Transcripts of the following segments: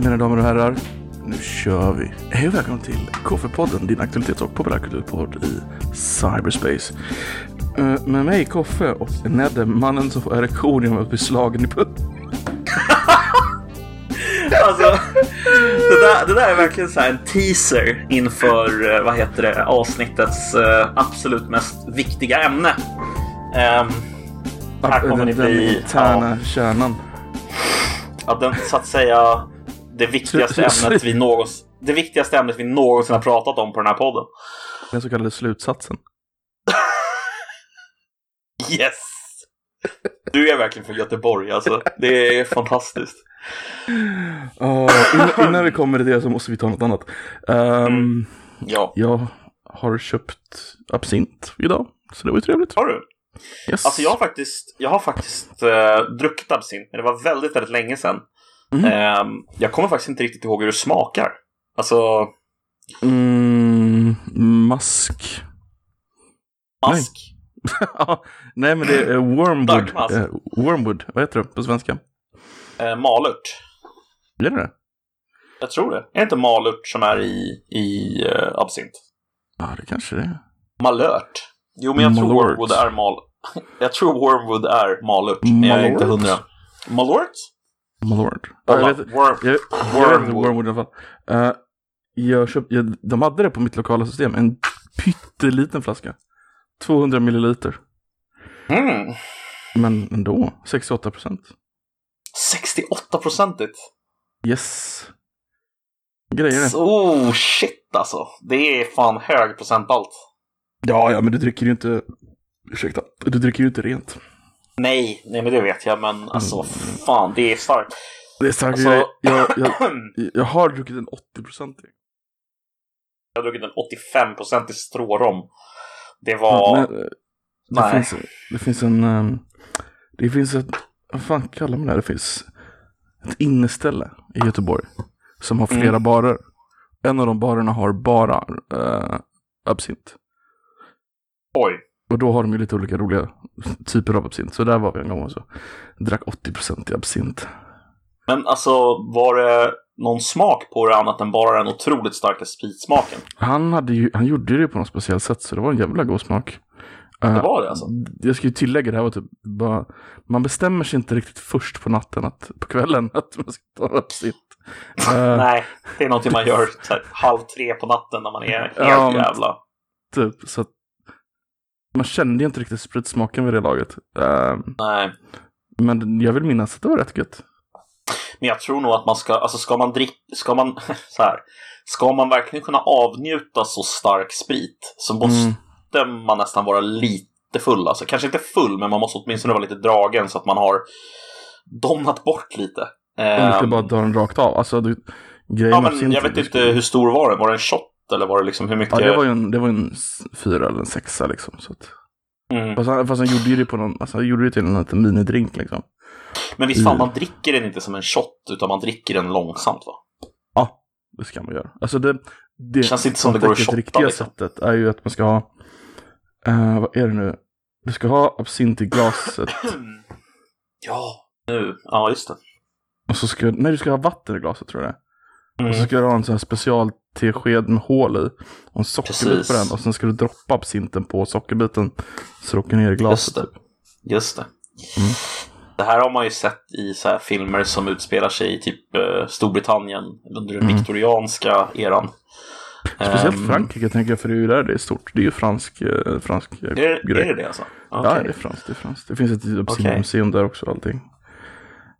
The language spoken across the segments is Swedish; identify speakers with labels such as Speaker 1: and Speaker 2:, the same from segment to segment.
Speaker 1: Mina damer och herrar, nu kör vi. Hej och välkommen till Koffepodden, din aktualitets och populärkulturpodd i cyberspace. Uh, med mig Koffe och Nedde, mannen som får erektion genom att bli slagen i putten.
Speaker 2: Alltså, det där, det där är verkligen så en teaser inför, eh, vad heter det, avsnittets uh, absolut mest viktiga ämne. Um, här kommer ni bli...
Speaker 1: Den interna ja, kärnan.
Speaker 2: Ja, den så att säga det viktigaste ämnet vi någonsin, det viktigaste ämnet vi någonsin har pratat om på den här podden.
Speaker 1: Den så kallade slutsatsen.
Speaker 2: yes! Du är verkligen från Göteborg alltså. Det är fantastiskt.
Speaker 1: Uh, innan, innan vi kommer till det så måste vi ta något annat. Um, mm.
Speaker 2: Ja.
Speaker 1: Jag har köpt absint idag, så det var ju trevligt.
Speaker 2: Har du?
Speaker 1: Yes.
Speaker 2: Alltså jag har faktiskt, jag har faktiskt uh, druckit absint, men det var väldigt, väldigt länge sedan. Mm. Um, jag kommer faktiskt inte riktigt ihåg hur det smakar. Alltså...
Speaker 1: Mm, mask.
Speaker 2: Mask?
Speaker 1: Nej. Nej, men det är wormwood. Uh, wormwood, vad heter det på svenska?
Speaker 2: Uh, malört.
Speaker 1: Är det det?
Speaker 2: Jag tror det. Är det inte malört som är i, i uh, absint?
Speaker 1: Ja, det kanske det är.
Speaker 2: Malört? Jo, men jag Malort. tror wormwood är mal... jag tror wormwood är malört, men jag är inte hundra. Malort?
Speaker 1: Malord. Ja, jag vet, Worm, jag, jag vet inte Wormwood i alla fall. Uh, jag köpt, jag, de hade det på mitt lokala system. En pytteliten flaska. 200 milliliter.
Speaker 2: Mm.
Speaker 1: Men ändå, 68 procent.
Speaker 2: 68 procentigt?
Speaker 1: Yes. Grejer det.
Speaker 2: Oh shit alltså. Det är fan hög procent allt.
Speaker 1: Ja, ja, men du dricker ju inte... Ursäkta. Du dricker ju inte rent.
Speaker 2: Nej, nej men det vet jag, men alltså mm. fan, det är starkt.
Speaker 1: Det är starkt. Alltså... Jag, jag, jag, har druckit en 80-procentig.
Speaker 2: Jag har druckit en 85-procentig strårom. Det var... Ja, men,
Speaker 1: eh, det, nej. Finns, det finns en... Ehm, det finns ett... Vad fan kallar man det? Det finns ett inneställe i Göteborg. Som har flera mm. barer. En av de barerna har bara uh, absint.
Speaker 2: Oj.
Speaker 1: Och då har de ju lite olika roliga typer av absint. Så där var vi en gång och så drack 80% i absint.
Speaker 2: Men alltså var det någon smak på det annat än bara den otroligt starka spritsmaken?
Speaker 1: Han, hade ju, han gjorde det på något speciellt sätt så det var en jävla god smak.
Speaker 2: Det var det alltså?
Speaker 1: Jag ska ju tillägga det här var typ bara, man bestämmer sig inte riktigt först på natten, att, på kvällen, att man ska ta absint.
Speaker 2: Uh, Nej, det är någonting man gör här, halv tre på natten när man är helt ja, jävla...
Speaker 1: Typ, så att man kände ju inte riktigt spritsmaken vid det laget. Uh,
Speaker 2: Nej.
Speaker 1: Men jag vill minnas att det var rätt gött.
Speaker 2: Men jag tror nog att man ska, alltså ska man dricka, ska man, så här, ska man verkligen kunna avnjuta så stark sprit så måste mm. man nästan vara lite full. Alltså kanske inte full, men man måste åtminstone vara lite dragen så att man har domnat bort lite.
Speaker 1: Och inte bara dra den rakt av. Alltså, du,
Speaker 2: ja, men jag vet inte hur stor var den. Var det en shot eller var det liksom hur mycket?
Speaker 1: Ja, det var ju en, det var en fyra eller en sexa liksom. Så att... mm. fast, han, fast han gjorde ju det på någon, alltså han gjorde det till en liten minidrink liksom.
Speaker 2: Men visst fan, man dricker den inte som en shot, utan man dricker den långsamt va?
Speaker 1: Ja, det ska man göra. Alltså det, det
Speaker 2: känns inte som det går att shotta. Det
Speaker 1: riktiga liksom. sättet är ju att man ska ha, uh, vad är det nu? Du ska ha absint i glaset.
Speaker 2: ja, nu, ja just det.
Speaker 1: Och så ska, nej du ska ha vatten i glaset tror jag det Mm. Och så ska du ha en sån här special tesked med hål i. Och en sockerbit på den. Och sen ska du droppa absinten på sockerbiten. Så du åker ner i glaset.
Speaker 2: Just det. Just det. Mm. Det här har man ju sett i så filmer som utspelar sig i typ uh, Storbritannien under den mm. viktorianska eran.
Speaker 1: Speciellt um, Frankrike tänker jag, för det är ju där det är stort. Det är ju fransk, eh, fransk
Speaker 2: är, grej. Är det det alltså?
Speaker 1: Okay. Ja, det är franskt. Det, är franskt. det finns ett absintmuseum okay. där också och allting.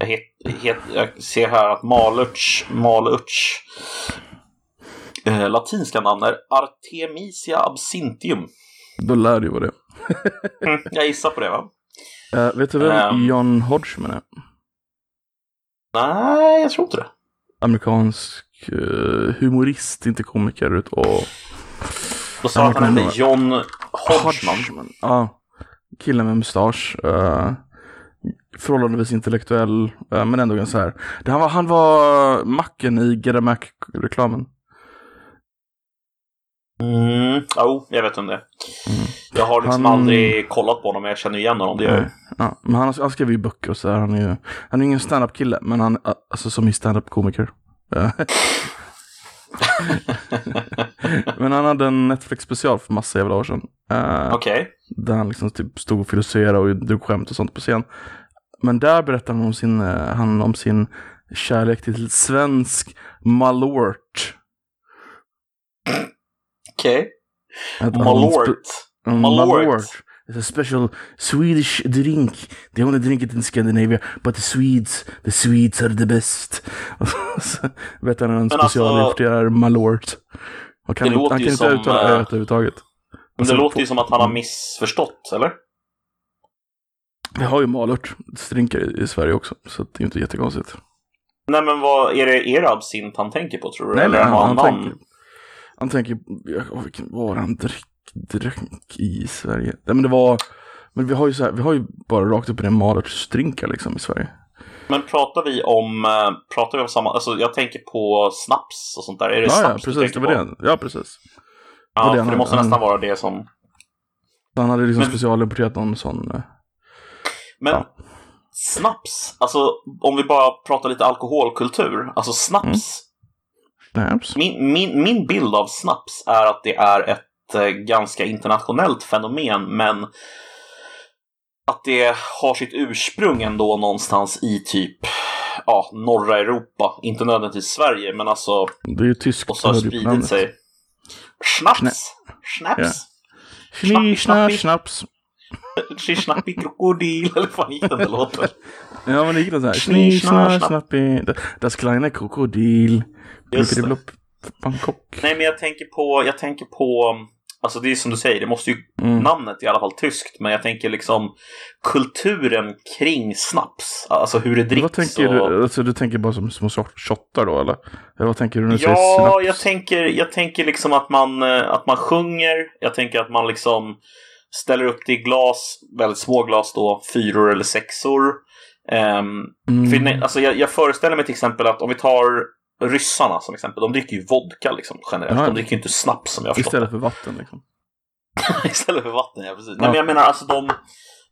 Speaker 2: Het, het, jag ser här att Malurts, Malurts eh, latinska namn är Artemisia absinthium.
Speaker 1: Då lär du vad det är.
Speaker 2: mm, jag gissar på det va?
Speaker 1: Uh, vet du vem um, John Hodgman är?
Speaker 2: Nej, jag tror inte det.
Speaker 1: Amerikansk uh, humorist, inte komiker. Och...
Speaker 2: Då sa att han hette John Hodgman. Hodgman.
Speaker 1: Ja, killen med mustasch. Uh, förhållandevis intellektuell, eh, men ändå ganska så här. Han var, han var macken i Get a Mac-reklamen.
Speaker 2: Mm, oh, jag vet om det mm. Jag har liksom han... aldrig kollat på honom, men jag känner igen honom. Det gör
Speaker 1: ja, men han, han skriver ju böcker och så här. Han är ju han är ingen stand-up kille, men han alltså som är stand-up komiker. Ja. Men han hade en Netflix special för massa jävla år sedan. Eh,
Speaker 2: Okej.
Speaker 1: Där han liksom typ stod och filosoferade och drog skämt och sånt på scen. Men där berättade han om sin, eh, han om sin kärlek till svensk malort.
Speaker 2: Okej.
Speaker 1: Han
Speaker 2: Malort. Malort.
Speaker 1: It's a special Swedish drink. They only drink it in Scandinavia. But the Swedes, the Swedes are the best. Berättar han en
Speaker 2: Men
Speaker 1: specialimporterar Malort. Och kan
Speaker 2: Det
Speaker 1: han kan inte uttala
Speaker 2: eh,
Speaker 1: öet överhuvudtaget.
Speaker 2: Men det
Speaker 1: sen
Speaker 2: låter
Speaker 1: på-
Speaker 2: ju som att han har missförstått, eller?
Speaker 1: Vi har ju malörtstrinkar i, i Sverige också. Så det är ju inte jättekonstigt.
Speaker 2: Nej, men vad är det er absint han tänker på, tror du?
Speaker 1: Nej,
Speaker 2: eller
Speaker 1: nej, han, han,
Speaker 2: namn?
Speaker 1: tänker, han tänker, ja, åh, vilken var han drick, drack i Sverige? Nej men det var, men vi har ju så här, vi har ju bara rakt upp i den malörtsdrinkar liksom i Sverige.
Speaker 2: Men pratar vi om, eh, pratar vi om samma, alltså jag tänker på snaps och sånt där. Är det
Speaker 1: Ja, ja,
Speaker 2: snaps du
Speaker 1: precis, det
Speaker 2: tänker
Speaker 1: var
Speaker 2: på?
Speaker 1: det. Ja, precis.
Speaker 2: Ja,
Speaker 1: det
Speaker 2: för
Speaker 1: han-
Speaker 2: det måste
Speaker 1: han-
Speaker 2: nästan vara det som...
Speaker 1: Han hade liksom
Speaker 2: Men-
Speaker 1: specialimporterat någon sån, eh,
Speaker 2: Men
Speaker 1: Ja.
Speaker 2: snaps, alltså om vi bara pratar lite alkoholkultur, alltså snaps.
Speaker 1: snaps.
Speaker 2: Min, min, min bild av snaps är att det är ett eh, ganska internationellt fenomen, men att det har sitt ursprung ändå någonstans i typ ja, norra Europa. Inte nödvändigtvis Sverige, men alltså
Speaker 1: Det är ju tyskt.
Speaker 2: och så har spridit sig. Schnaps! Schnaps!
Speaker 1: Schni,
Speaker 2: Schnappi,
Speaker 1: schna,
Speaker 2: schnappi.
Speaker 1: snaps.
Speaker 2: Schnappi krokodil, eller vad gick den där låten?
Speaker 1: Ja, men det gick något så här.
Speaker 2: Schni,
Speaker 1: Schni,
Speaker 2: schna,
Speaker 1: schna,
Speaker 2: schnapp.
Speaker 1: snappi. Das kleine Krokodil.
Speaker 2: Just det.
Speaker 1: Bangkok.
Speaker 2: Nej, men jag tänker på, jag tänker på, alltså det är som du säger, det måste ju,
Speaker 1: Mm.
Speaker 2: namnet är i alla fall tyskt, men jag tänker liksom kulturen kring snaps, alltså hur det dricks.
Speaker 1: Vad tänker
Speaker 2: och...
Speaker 1: du? Alltså, du tänker bara som små shot- shottar då, eller? Eller vad tänker du när du säger
Speaker 2: Ja,
Speaker 1: snaps?
Speaker 2: jag tänker, jag tänker liksom att man, eh, att man sjunger, jag tänker att man liksom ställer upp det i glas, väldigt små glas då, fyror eller sexor. Um,
Speaker 1: Mm.
Speaker 2: För, alltså jag, jag föreställer mig till exempel att om vi tar ryssarna som exempel, de dricker ju vodka liksom generellt.
Speaker 1: Ja.
Speaker 2: De dricker ju inte snaps som jag förstått
Speaker 1: Istället för vatten liksom.
Speaker 2: Istället för vatten, ja precis.
Speaker 1: Ja.
Speaker 2: Nej, men jag menar alltså de,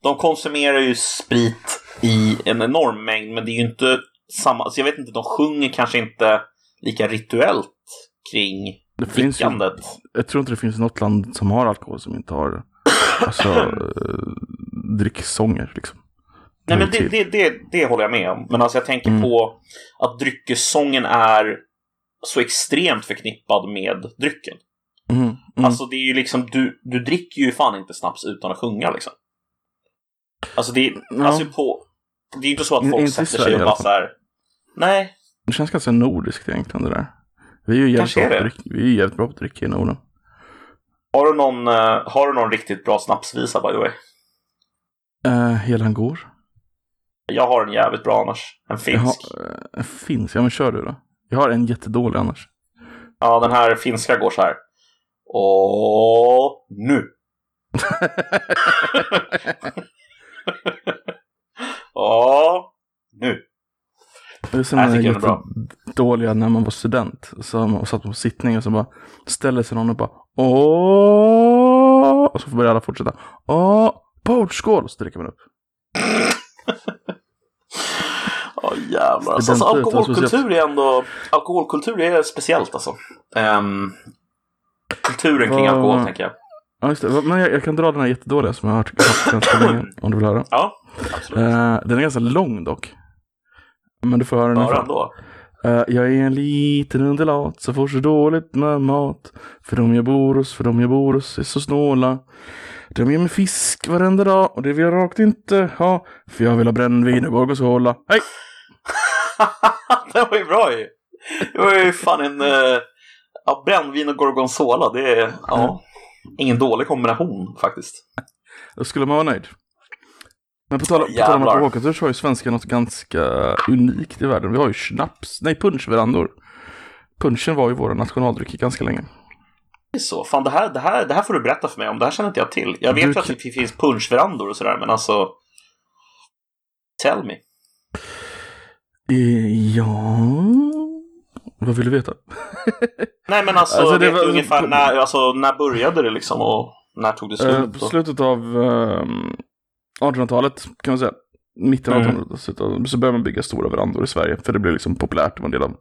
Speaker 2: de konsumerar ju sprit i en enorm mängd, men det är ju inte samma, alltså jag vet inte, de sjunger kanske inte lika rituellt kring
Speaker 1: Det finns ju, jag tror inte det finns något land som har alkohol som inte har alltså, eh, dricksånger liksom.
Speaker 2: Nej, men det, det, det, det håller jag med om. Men alltså jag tänker
Speaker 1: Mm.
Speaker 2: på att dryckessången är så extremt förknippad med drycken.
Speaker 1: Mm, mm.
Speaker 2: Alltså det är ju liksom, du, du dricker ju fan inte snaps utan att sjunga liksom. Alltså det,
Speaker 1: Ja.
Speaker 2: alltså på, det är inte så att folk
Speaker 1: inte
Speaker 2: sätter sig och bara så här. Nej,
Speaker 1: det känns ganska nordiskt egentligen det där. Vi är ju jävligt, bra på,
Speaker 2: det.
Speaker 1: drick- vi är jävligt bra på att dricka i Norden.
Speaker 2: har du någon, eh, har du någon riktigt bra snapsvisa by the way?
Speaker 1: Uh, Helan går.
Speaker 2: Jag har en jävligt bra annars. En
Speaker 1: Jag
Speaker 2: finsk.
Speaker 1: har, uh, en finsk, ja men kör du då. Jag har en jättedålig annars.
Speaker 2: Ja, den här finska går så här. Och nu. Ja, nu.
Speaker 1: Det är som
Speaker 2: Jag
Speaker 1: den
Speaker 2: tycker den är bra.
Speaker 1: jättedåliga när man var student. Så man satt på sittning och så bara ställer sig någon och bara åh Och så börjar alla fortsätta. Åh, portskål! Så dricker man upp.
Speaker 2: Ja jävlar. Alltså, alltså, alkoholkultur är ändå... Alkoholkultur är speciellt alltså. Ehm, kulturen kring alkohol tänker jag.
Speaker 1: Ja, just det. Men jag, jag kan dra den här jättedåliga som jag har hört ganska länge. Om du vill höra.
Speaker 2: Ja, absolut.
Speaker 1: Eh, den är ganska lång dock. Men du får höra den
Speaker 2: Bara ändå.
Speaker 1: Eh, jag är en liten underlat som får så dåligt med mat. För de jag bor hos, för de jag bor hos är så snåla. De ger mig fisk varenda dag och det vill jag rakt inte ha. För jag vill ha brännvin och gorgonzola. Hej!
Speaker 2: det var ju bra ju. Det var ju fan en... Uh, ja, brännvin och gorgonzola, det är... Ja, ingen dålig kombination faktiskt.
Speaker 1: Då skulle man vara nöjd. Men på tal, på tal om alkoholkultur så har ju svenskar något ganska unikt i världen. Vi har ju snaps, nej punschverandor. Punchen var ju vår nationaldryck ganska länge.
Speaker 2: Det är så. Fan, det här, det, här, det här får du berätta för mig om. Det här känner inte jag till. Jag vet
Speaker 1: Du
Speaker 2: ju att det finns punschverandor och sådär, men alltså... Tell me.
Speaker 1: Eh, ja... Vad vill du veta?
Speaker 2: Nej, men alltså,
Speaker 1: Alltså, det
Speaker 2: vet
Speaker 1: var-
Speaker 2: du ungefär när, alltså, när började det liksom och när tog det
Speaker 1: Eh,
Speaker 2: slut?
Speaker 1: på slutet av ehm, 1800-talet kan man säga. Mitten av
Speaker 2: Mm.
Speaker 1: 1800-talet så- så började man bygga stora verandor i Sverige. För det blev liksom populärt. Det var en del av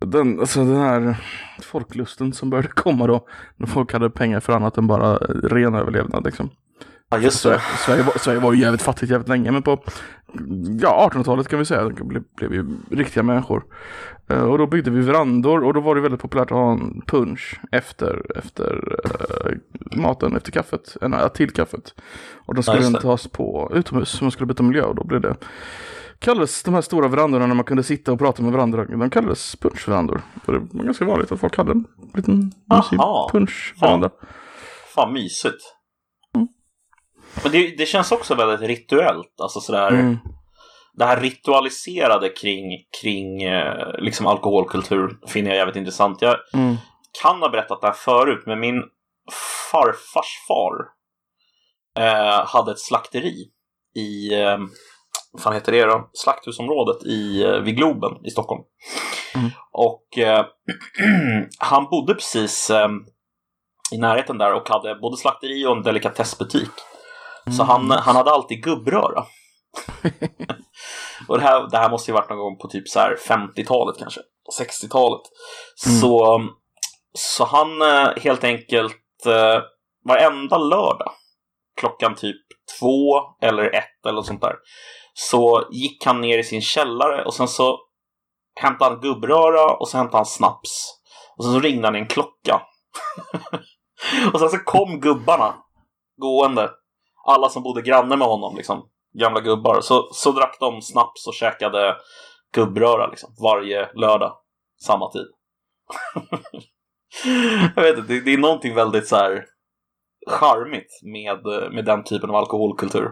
Speaker 1: den, alltså den här folklusten som började komma då. När folk hade pengar för annat än bara ren överlevnad liksom.
Speaker 2: Ja, just det.
Speaker 1: Sverige, var, Sverige var ju jävligt fattigt jävligt länge, men på ja, 1800-talet kan vi säga, det blev, blev ju riktiga människor. Uh, och då byggde vi verandor och då var det väldigt populärt att ha en punch efter, efter uh, maten, efter kaffet, äh, till kaffet. Och då skulle ja, den tas på utomhus, så man skulle byta miljö och då blev det kallades de här stora verandorna när man kunde sitta och prata med varandra, de kallades punschverandor. Det var ganska vanligt att folk hade en liten mysig punschveranda.
Speaker 2: Fan. Fan mysigt. Men det, det, känns också väldigt rituellt. Alltså sådär, mm. Det här ritualiserade kring, kring eh, liksom alkoholkultur finner jag jävligt intressant. Jag mm. kan ha berättat det här förut, men min farfars far eh, hade ett slakteri i, eh, vad fan heter det då? Slakthusområdet i, eh, vid Globen i Stockholm. Mm. Och eh, han bodde precis eh, i närheten där och hade både slakteri och en delikatessbutik. Så han, mm. han hade alltid gubbröra. och det här, det här måste ju varit någon gång på typ så här 50-talet kanske, 60-talet. Mm. Så, så han eh, helt enkelt eh, varenda lördag klockan typ två eller ett eller sånt där så gick han ner i sin källare och sen så hämtade han gubbröra och så hämtade han snaps. Och sen så ringde han i en klocka. och sen så kom gubbarna gående alla som bodde granne med honom, liksom, gamla gubbar, så, så drack de snaps och käkade gubbröra liksom, varje lördag, samma tid. jag vet inte, det, det, är någonting väldigt så här charmigt med, med den typen av alkoholkultur.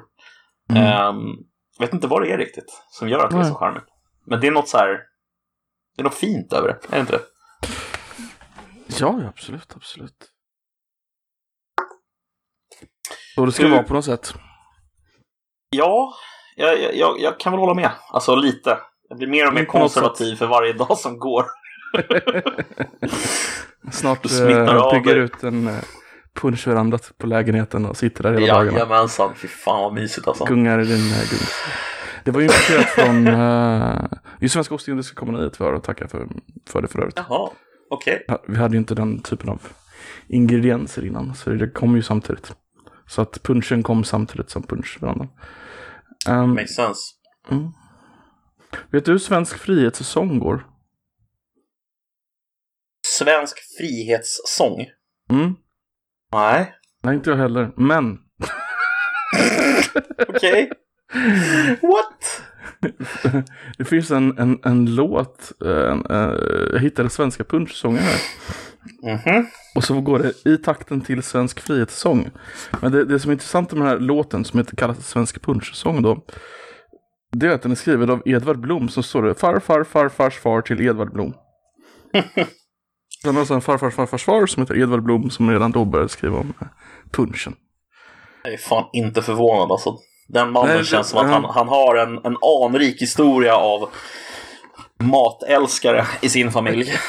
Speaker 2: Mm. Um, vet inte vad det är riktigt som gör att det är så charmigt. Men det är något så här, det är något fint över det, är det inte det?
Speaker 1: Ja, absolut, absolut. Så det ska du... vara på något sätt.
Speaker 2: Ja, jag, jag, jag, kan väl hålla med. Alltså lite. Jag blir mer och mer konservativ för varje dag som går.
Speaker 1: Snart bygger ut en äh, punschveranda på lägenheten och sitter där hela ja, dagarna.
Speaker 2: Jajamensan, fy fan vad mysigt alltså.
Speaker 1: Gungar i din äh, gung. Det var ju importerat från äh, ju Svenska Ostindiska kompaniet för att tacka för, för det för övrigt.
Speaker 2: Jaha, okej. Okay.
Speaker 1: Vi hade ju inte den typen av ingredienser innan, så det kom ju samtidigt. Så att punchen kom samtidigt som punschverandan.
Speaker 2: Um, Makes sense. Mm.
Speaker 1: Vet du hur svensk frihetssång går?
Speaker 2: Svensk frihetssång?
Speaker 1: Mm.
Speaker 2: Nej.
Speaker 1: Nej, inte jag heller. Men.
Speaker 2: Okej. What?
Speaker 1: det finns en, en, en låt. En, en, jag hittade svenska punschsånger här.
Speaker 2: Mm -hmm.
Speaker 1: Och så går det i takten till Svensk frihetssång. Men det, det som är intressant med den här låten som heter, kallas Svensk punschsång då. Det är att den är skriven av Edvard Blom som står det farfar farfars far till Edvard Blom. Sen har en farfars farfars far som heter Edvard Blom som redan då började skriva om eh, punschen.
Speaker 2: Jag är fan inte förvånad alltså. Den mannen Nej, känns som att han, han har en, en anrik historia av matälskare i sin familj.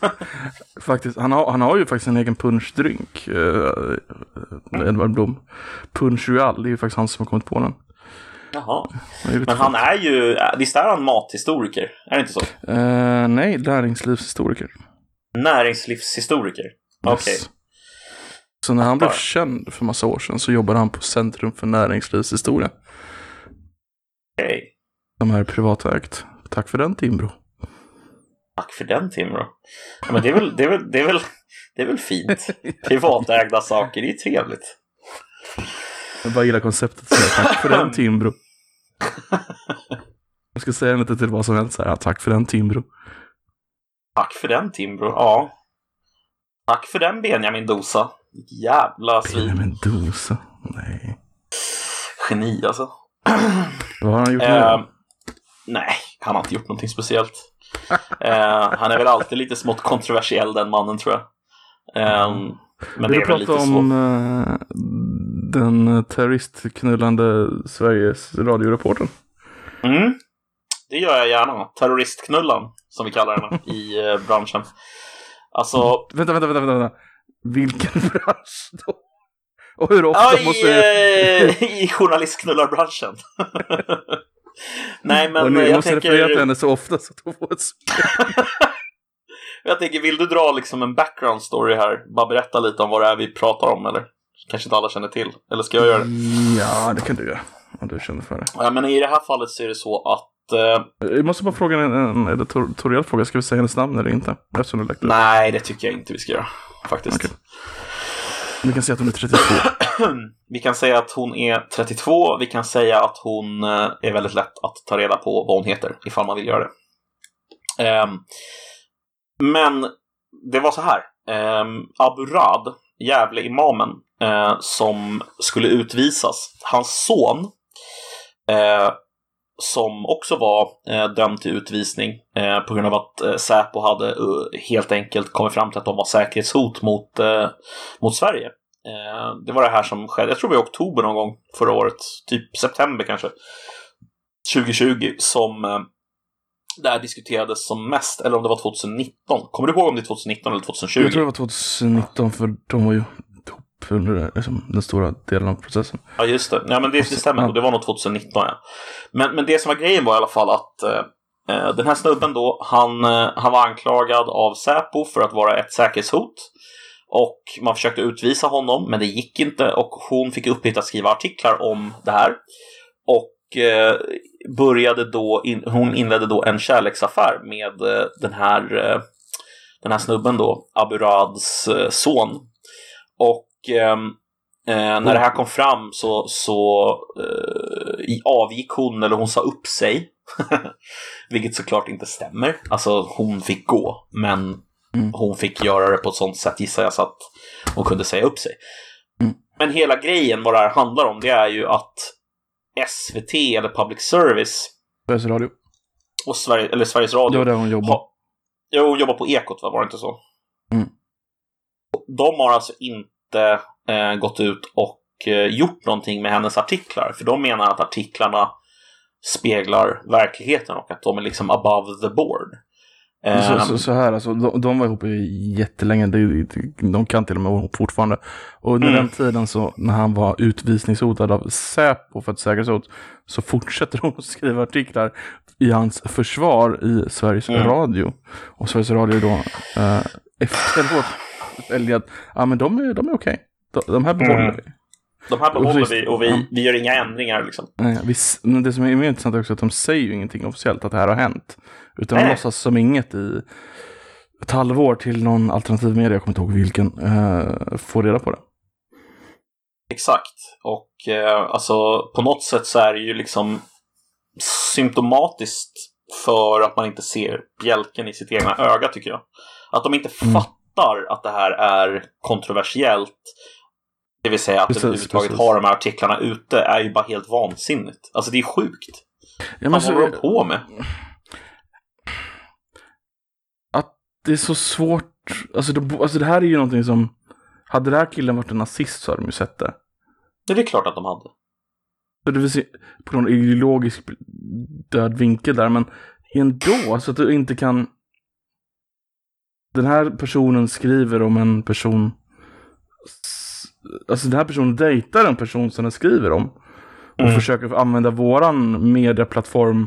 Speaker 1: faktiskt, han, har, han har ju faktiskt en egen punchdrink, eh, Edvard Blom. Punch Royal, det är ju faktiskt han som har kommit på den.
Speaker 2: Jaha. Men han är ju, visst är han mathistoriker? Är det inte så?
Speaker 1: Uh, nej, näringslivshistoriker.
Speaker 2: Näringslivshistoriker? Okej. Okay. Yes.
Speaker 1: Så när han blev känd för massa år sedan så jobbade han på Centrum för näringslivshistoria.
Speaker 2: Okej. Okay.
Speaker 1: De här privatägt. Tack för den Timbro.
Speaker 2: Tack för den Timbro. Ja, men det är väl, det är väl, det är väl, det är väl fint. Privatägda saker, det är trevligt.
Speaker 1: Jag bara gillar konceptet. Så tack för den Timbro. Jag ska säga lite till vad som helst här. tack för den Timbro.
Speaker 2: Tack för den Timbro, ja. Tack för den Benjamin Dosa. Jävla svin.
Speaker 1: Benjamin Dosa, nej.
Speaker 2: Geni alltså.
Speaker 1: Vad har han gjort nu? Uh,
Speaker 2: nej, han har inte gjort någonting speciellt. Uh, han är väl alltid lite smått kontroversiell den mannen tror jag. Um,
Speaker 1: men Vill det är väl lite svårt. om uh, den terroristknullande Sveriges radioreporten?
Speaker 2: Mm, det gör jag gärna. Terroristknullan, som vi kallar henne i uh, branschen. Alltså...
Speaker 1: Vänta, vänta, vänta, vänta. Vilken bransch då? Och hur ofta
Speaker 2: i,
Speaker 1: måste...
Speaker 2: I journalistknullarbranschen. Nej, men
Speaker 1: och nu,
Speaker 2: jag
Speaker 1: måste tänker... referera till henne så ofta så att hon får ett
Speaker 2: Jag tänker, vill du dra liksom en background story här? Bara berätta lite om vad det är vi pratar om, eller? Kanske inte alla känner till. Eller ska jag göra det?
Speaker 1: Ja, det kan du göra. Om du känner för det.
Speaker 2: Ja, men i det här fallet så är det så att... Eh,
Speaker 1: Jag måste bara fråga en, en editoriell fråga. Ska vi säga hennes namn eller inte? Eftersom du läckte.
Speaker 2: nej, det tycker jag inte vi ska göra. Faktiskt.
Speaker 1: Okej. Vi kan säga att hon är 32.
Speaker 2: Vi kan säga att hon är 32. Vi kan säga att hon eh, är väldigt lätt att ta reda på vad hon heter, ifall man vill göra det. Ehm, men det var så här. Ehm, Abu Rad, Gävle-imamen, eh, som skulle utvisas, hans son, eh, som också var eh, dömd till utvisning eh, på grund av att eh, Säpo hade helt enkelt kommit fram till att de var säkerhetshot mot, eh, mot Sverige. Eh, det var det här som skedde, jag tror det var i oktober någon gång förra året, typ september kanske, 2020, som eh, det här diskuterades som mest, eller om det var 2019. Kommer du ihåg om det är 2019 eller 2020?
Speaker 1: Jag tror det var 2019 för de var ju ihop under liksom, den stora delen av processen.
Speaker 2: Ja, just det. Ja, men det, det stämmer. Ja. Det var nog 2019, ja. Men, men det som var grejen var i alla fall att eh, den här snubben då, han, eh, han var anklagad av Säpo för att vara ett säkerhetshot. Och man försökte utvisa honom, men det gick inte. Och hon fick uppgift att skriva artiklar om det här. Och eh, började då, in, hon inledde då en kärleksaffär med eh, den här, eh, den här snubben då, Aburads eh, son. Och ehm, Eh, när det här kom fram så, så eh, avgick hon, eller hon sa upp sig. Vilket såklart inte stämmer. Alltså hon fick gå, men mm. hon fick göra det på ett sånt sätt gissar jag så att hon kunde säga upp sig. Mm. Men hela grejen, vad det här handlar om, det är ju att SVT eller Public Service
Speaker 1: Sveriges Radio.
Speaker 2: Och Sverige, eller Sveriges Radio.
Speaker 1: Det var där hon jobbade. Ha,
Speaker 2: jo, hon jobbar på Ekot, va? var det inte så? Mm. De har alltså inte eh, gått ut och eh, gjort någonting med hennes artiklar. För de menar att artiklarna speglar verkligheten och att de är liksom above the board.
Speaker 1: Så, så, så, här, alltså, de, de var ihop jättelänge, de, de kan till och med vara ihop fortfarande. Och under mm. den tiden så, när han var utvisningshotad av Säpo för ett säkerhetshot, så fortsätter hon att skriva artiklar i hans försvar i Sveriges mm. Radio. Och Sveriges Radio då eh, efteråt väljer att, ja men de är, de är okej. Okay. De, de här behåller mm. vi.
Speaker 2: De här behåller vi och vi, vi gör inga ändringar liksom.
Speaker 1: Nej, vi, men det som är mer intressant också är att de säger ju ingenting officiellt att det här har hänt. Utan de låtsas som inget i ett halvår till någon alternativ media, jag kommer inte ihåg vilken, eh, får reda på det.
Speaker 2: Exakt. Och eh, alltså på något sätt så är det ju liksom symptomatiskt för att man inte ser bjälken i sitt egna öga tycker jag. Att de inte mm. fattar att det här är kontroversiellt det vill säga att precis, överhuvudtaget ha de här artiklarna ute är ju bara helt vansinnigt. Alltså det är sjukt. Ja, Vad håller de på med?
Speaker 1: Att det är så svårt. Alltså det, alltså det här är ju någonting som. Hade den här killen varit en nazist så hade de ju sett det.
Speaker 2: Ja, det är klart att de hade.
Speaker 1: Så det vill säga, på någon ideologisk död vinkel där, men ändå, alltså att du inte kan... Den här personen skriver om en person alltså den här personen dejtar en person som den skriver om. Och mm. försöker använda våran medieplattform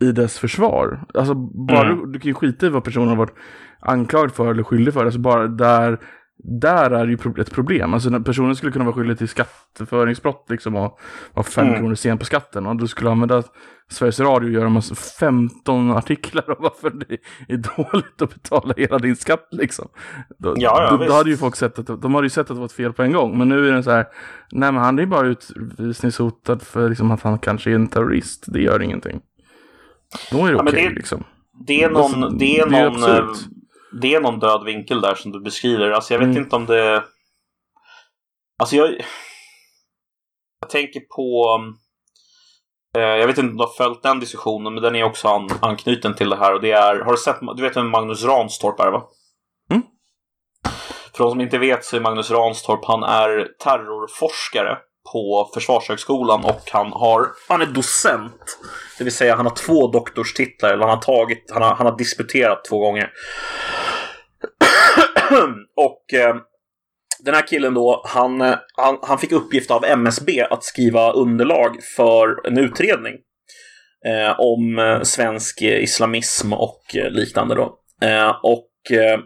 Speaker 1: i dess försvar. Alltså bara, mm. du kan ju skita i vad personen har varit anklagad för eller skyldig för. Alltså bara där, där är ju ett problem. Alltså personen skulle kunna vara skyldig till skatteföringsbrott liksom och vara fem mm. kronor sen på skatten. Och du skulle använda Sveriges Radio och göra massa 15 artiklar om varför det är dåligt att betala hela din skatt liksom. Då, ja, ja, då, då hade ju folk sett att, de hade ju sett att det var ett fel på en gång. Men nu är det så här, nej men han är bara utvisningshotad för liksom att han kanske är en terrorist. Det gör ingenting. Då är det ja, okej okay, liksom.
Speaker 2: Det är någon, det är någon, det är, det är någon död vinkel där som du beskriver. Alltså jag vet mm. inte om det... Alltså jag... Jag tänker på... Eh, jag vet inte om du har följt den diskussionen, men den är också an, anknuten till det här. Och det är, har du sett, du vet vem Magnus Ranstorp är va? Mm. För de som inte vet så är Magnus Ranstorp, han är terrorforskare på Försvarshögskolan och han, har, han är docent. Det vill säga han har två doktorstitlar, eller han har, tagit, han har, han har disputerat två gånger. och eh, den här killen då, han, eh, han, han, fick uppgift av MSB att skriva underlag för en utredning eh, om eh, svensk islamism och liknande då. Eh, och eh,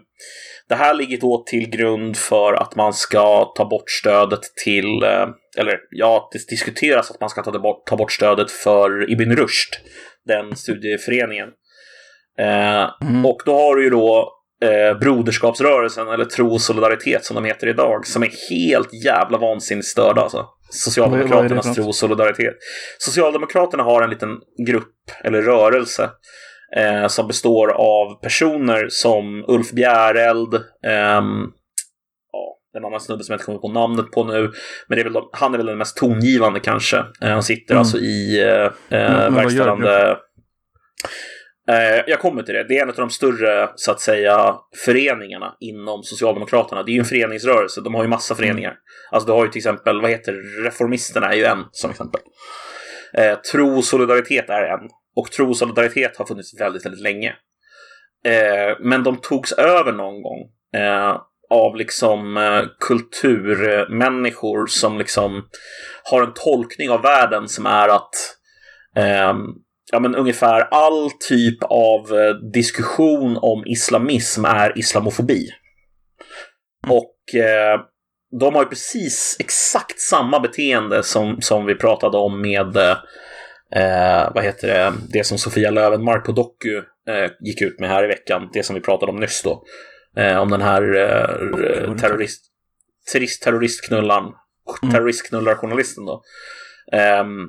Speaker 2: det här ligger då till grund för att man ska ta bort stödet till, eh, eller ja, det diskuteras att man ska ta bort, ta bort stödet för Ibn Rushd, den studieföreningen. Eh,
Speaker 1: Mm.
Speaker 2: Och då har du ju då eh, Broderskapsrörelsen, eller Tro och Solidaritet som de heter idag, som är helt jävla vansinnigt störda alltså. Socialdemokraternas Tro och Solidaritet. Socialdemokraterna har en liten grupp, eller rörelse, eh, som består av personer som Ulf Bjäreld, ehm, ja, en annan snubbe som jag inte kommer på namnet på nu, men det är väl de, han är väl den mest tongivande kanske. Eh, han sitter
Speaker 1: Mm.
Speaker 2: alltså i eh,
Speaker 1: Men- men
Speaker 2: eh,
Speaker 1: gör
Speaker 2: verkställande... Eh, jag kommer till det. Det är en av de större, så att säga, föreningarna inom Socialdemokraterna. Det är ju en föreningsrörelse. De har ju massa föreningar. Alltså, du har ju till exempel, vad heter Reformisterna är ju en, som exempel. Eh, Tro och solidaritet är en. Och Tro och solidaritet har funnits väldigt, väldigt länge. Eh, men de togs över någon gång. Eh, av liksom eh, kulturmänniskor som liksom har en tolkning av världen som är att ehm, ja, men ungefär all typ av eh, diskussion om islamism är islamofobi. Och eh, de har ju precis exakt samma beteende som, som vi pratade om med eh, eh, vad heter det, det som Sofia Lövenmark på Doku eh, gick ut med här i veckan. Det som vi pratade om nyss då. Eh, om den här eh, terrorist, terrorist, terroristknullaren, terroristknullarjournalisten då. Ehm,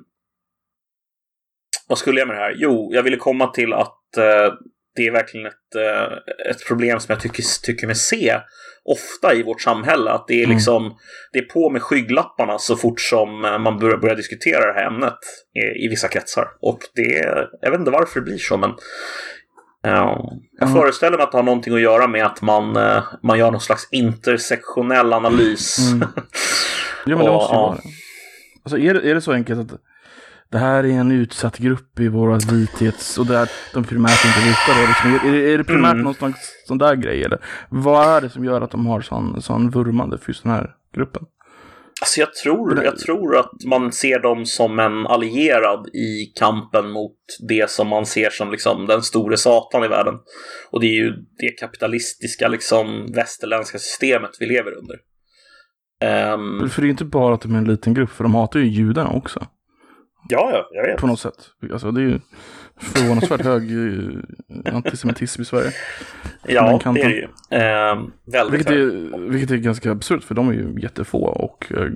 Speaker 2: vad skulle jag med det här? Jo, jag ville komma till att eh, det är verkligen ett, eh, ett problem som jag tycker, tycker mig se ofta i vårt samhälle. Att det är
Speaker 1: Mm.
Speaker 2: liksom det är på med skygglapparna så fort som eh, man börjar, börjar diskutera det här ämnet i, i vissa kretsar. Och det, jag vet inte varför det blir så, men ja, jag
Speaker 1: Ja.
Speaker 2: föreställer mig att det har någonting att göra med att man, eh, man gör någon slags intersektionell analys.
Speaker 1: Mm. Ja, men det måste ju vara det. Alltså, är, det, är det så enkelt att det här är en utsatt grupp i våra vithets... Och där de primärt inte då? Liksom, är, är, det primärt
Speaker 2: Mm.
Speaker 1: någon slags sån där grej? Eller vad är det som gör att de har sån, sån vurmande för just den här gruppen?
Speaker 2: Alltså jag tror, jag tror att man ser dem som en allierad i kampen mot det som man ser som liksom den store satan i världen. Och det är ju det kapitalistiska, liksom västerländska systemet vi lever under. Ehm,
Speaker 1: För det är ju inte bara att de är en liten grupp, för de hatar ju judarna också.
Speaker 2: Ja, ja, jag vet.
Speaker 1: På något sätt. Alltså det är ju förvånansvärt hög eh, antisemitism i Sverige.
Speaker 2: Ja, det är det ju. Ehm, väldigt
Speaker 1: Vilket är, vilket är ganska absurt för de är ju jättefå och eh,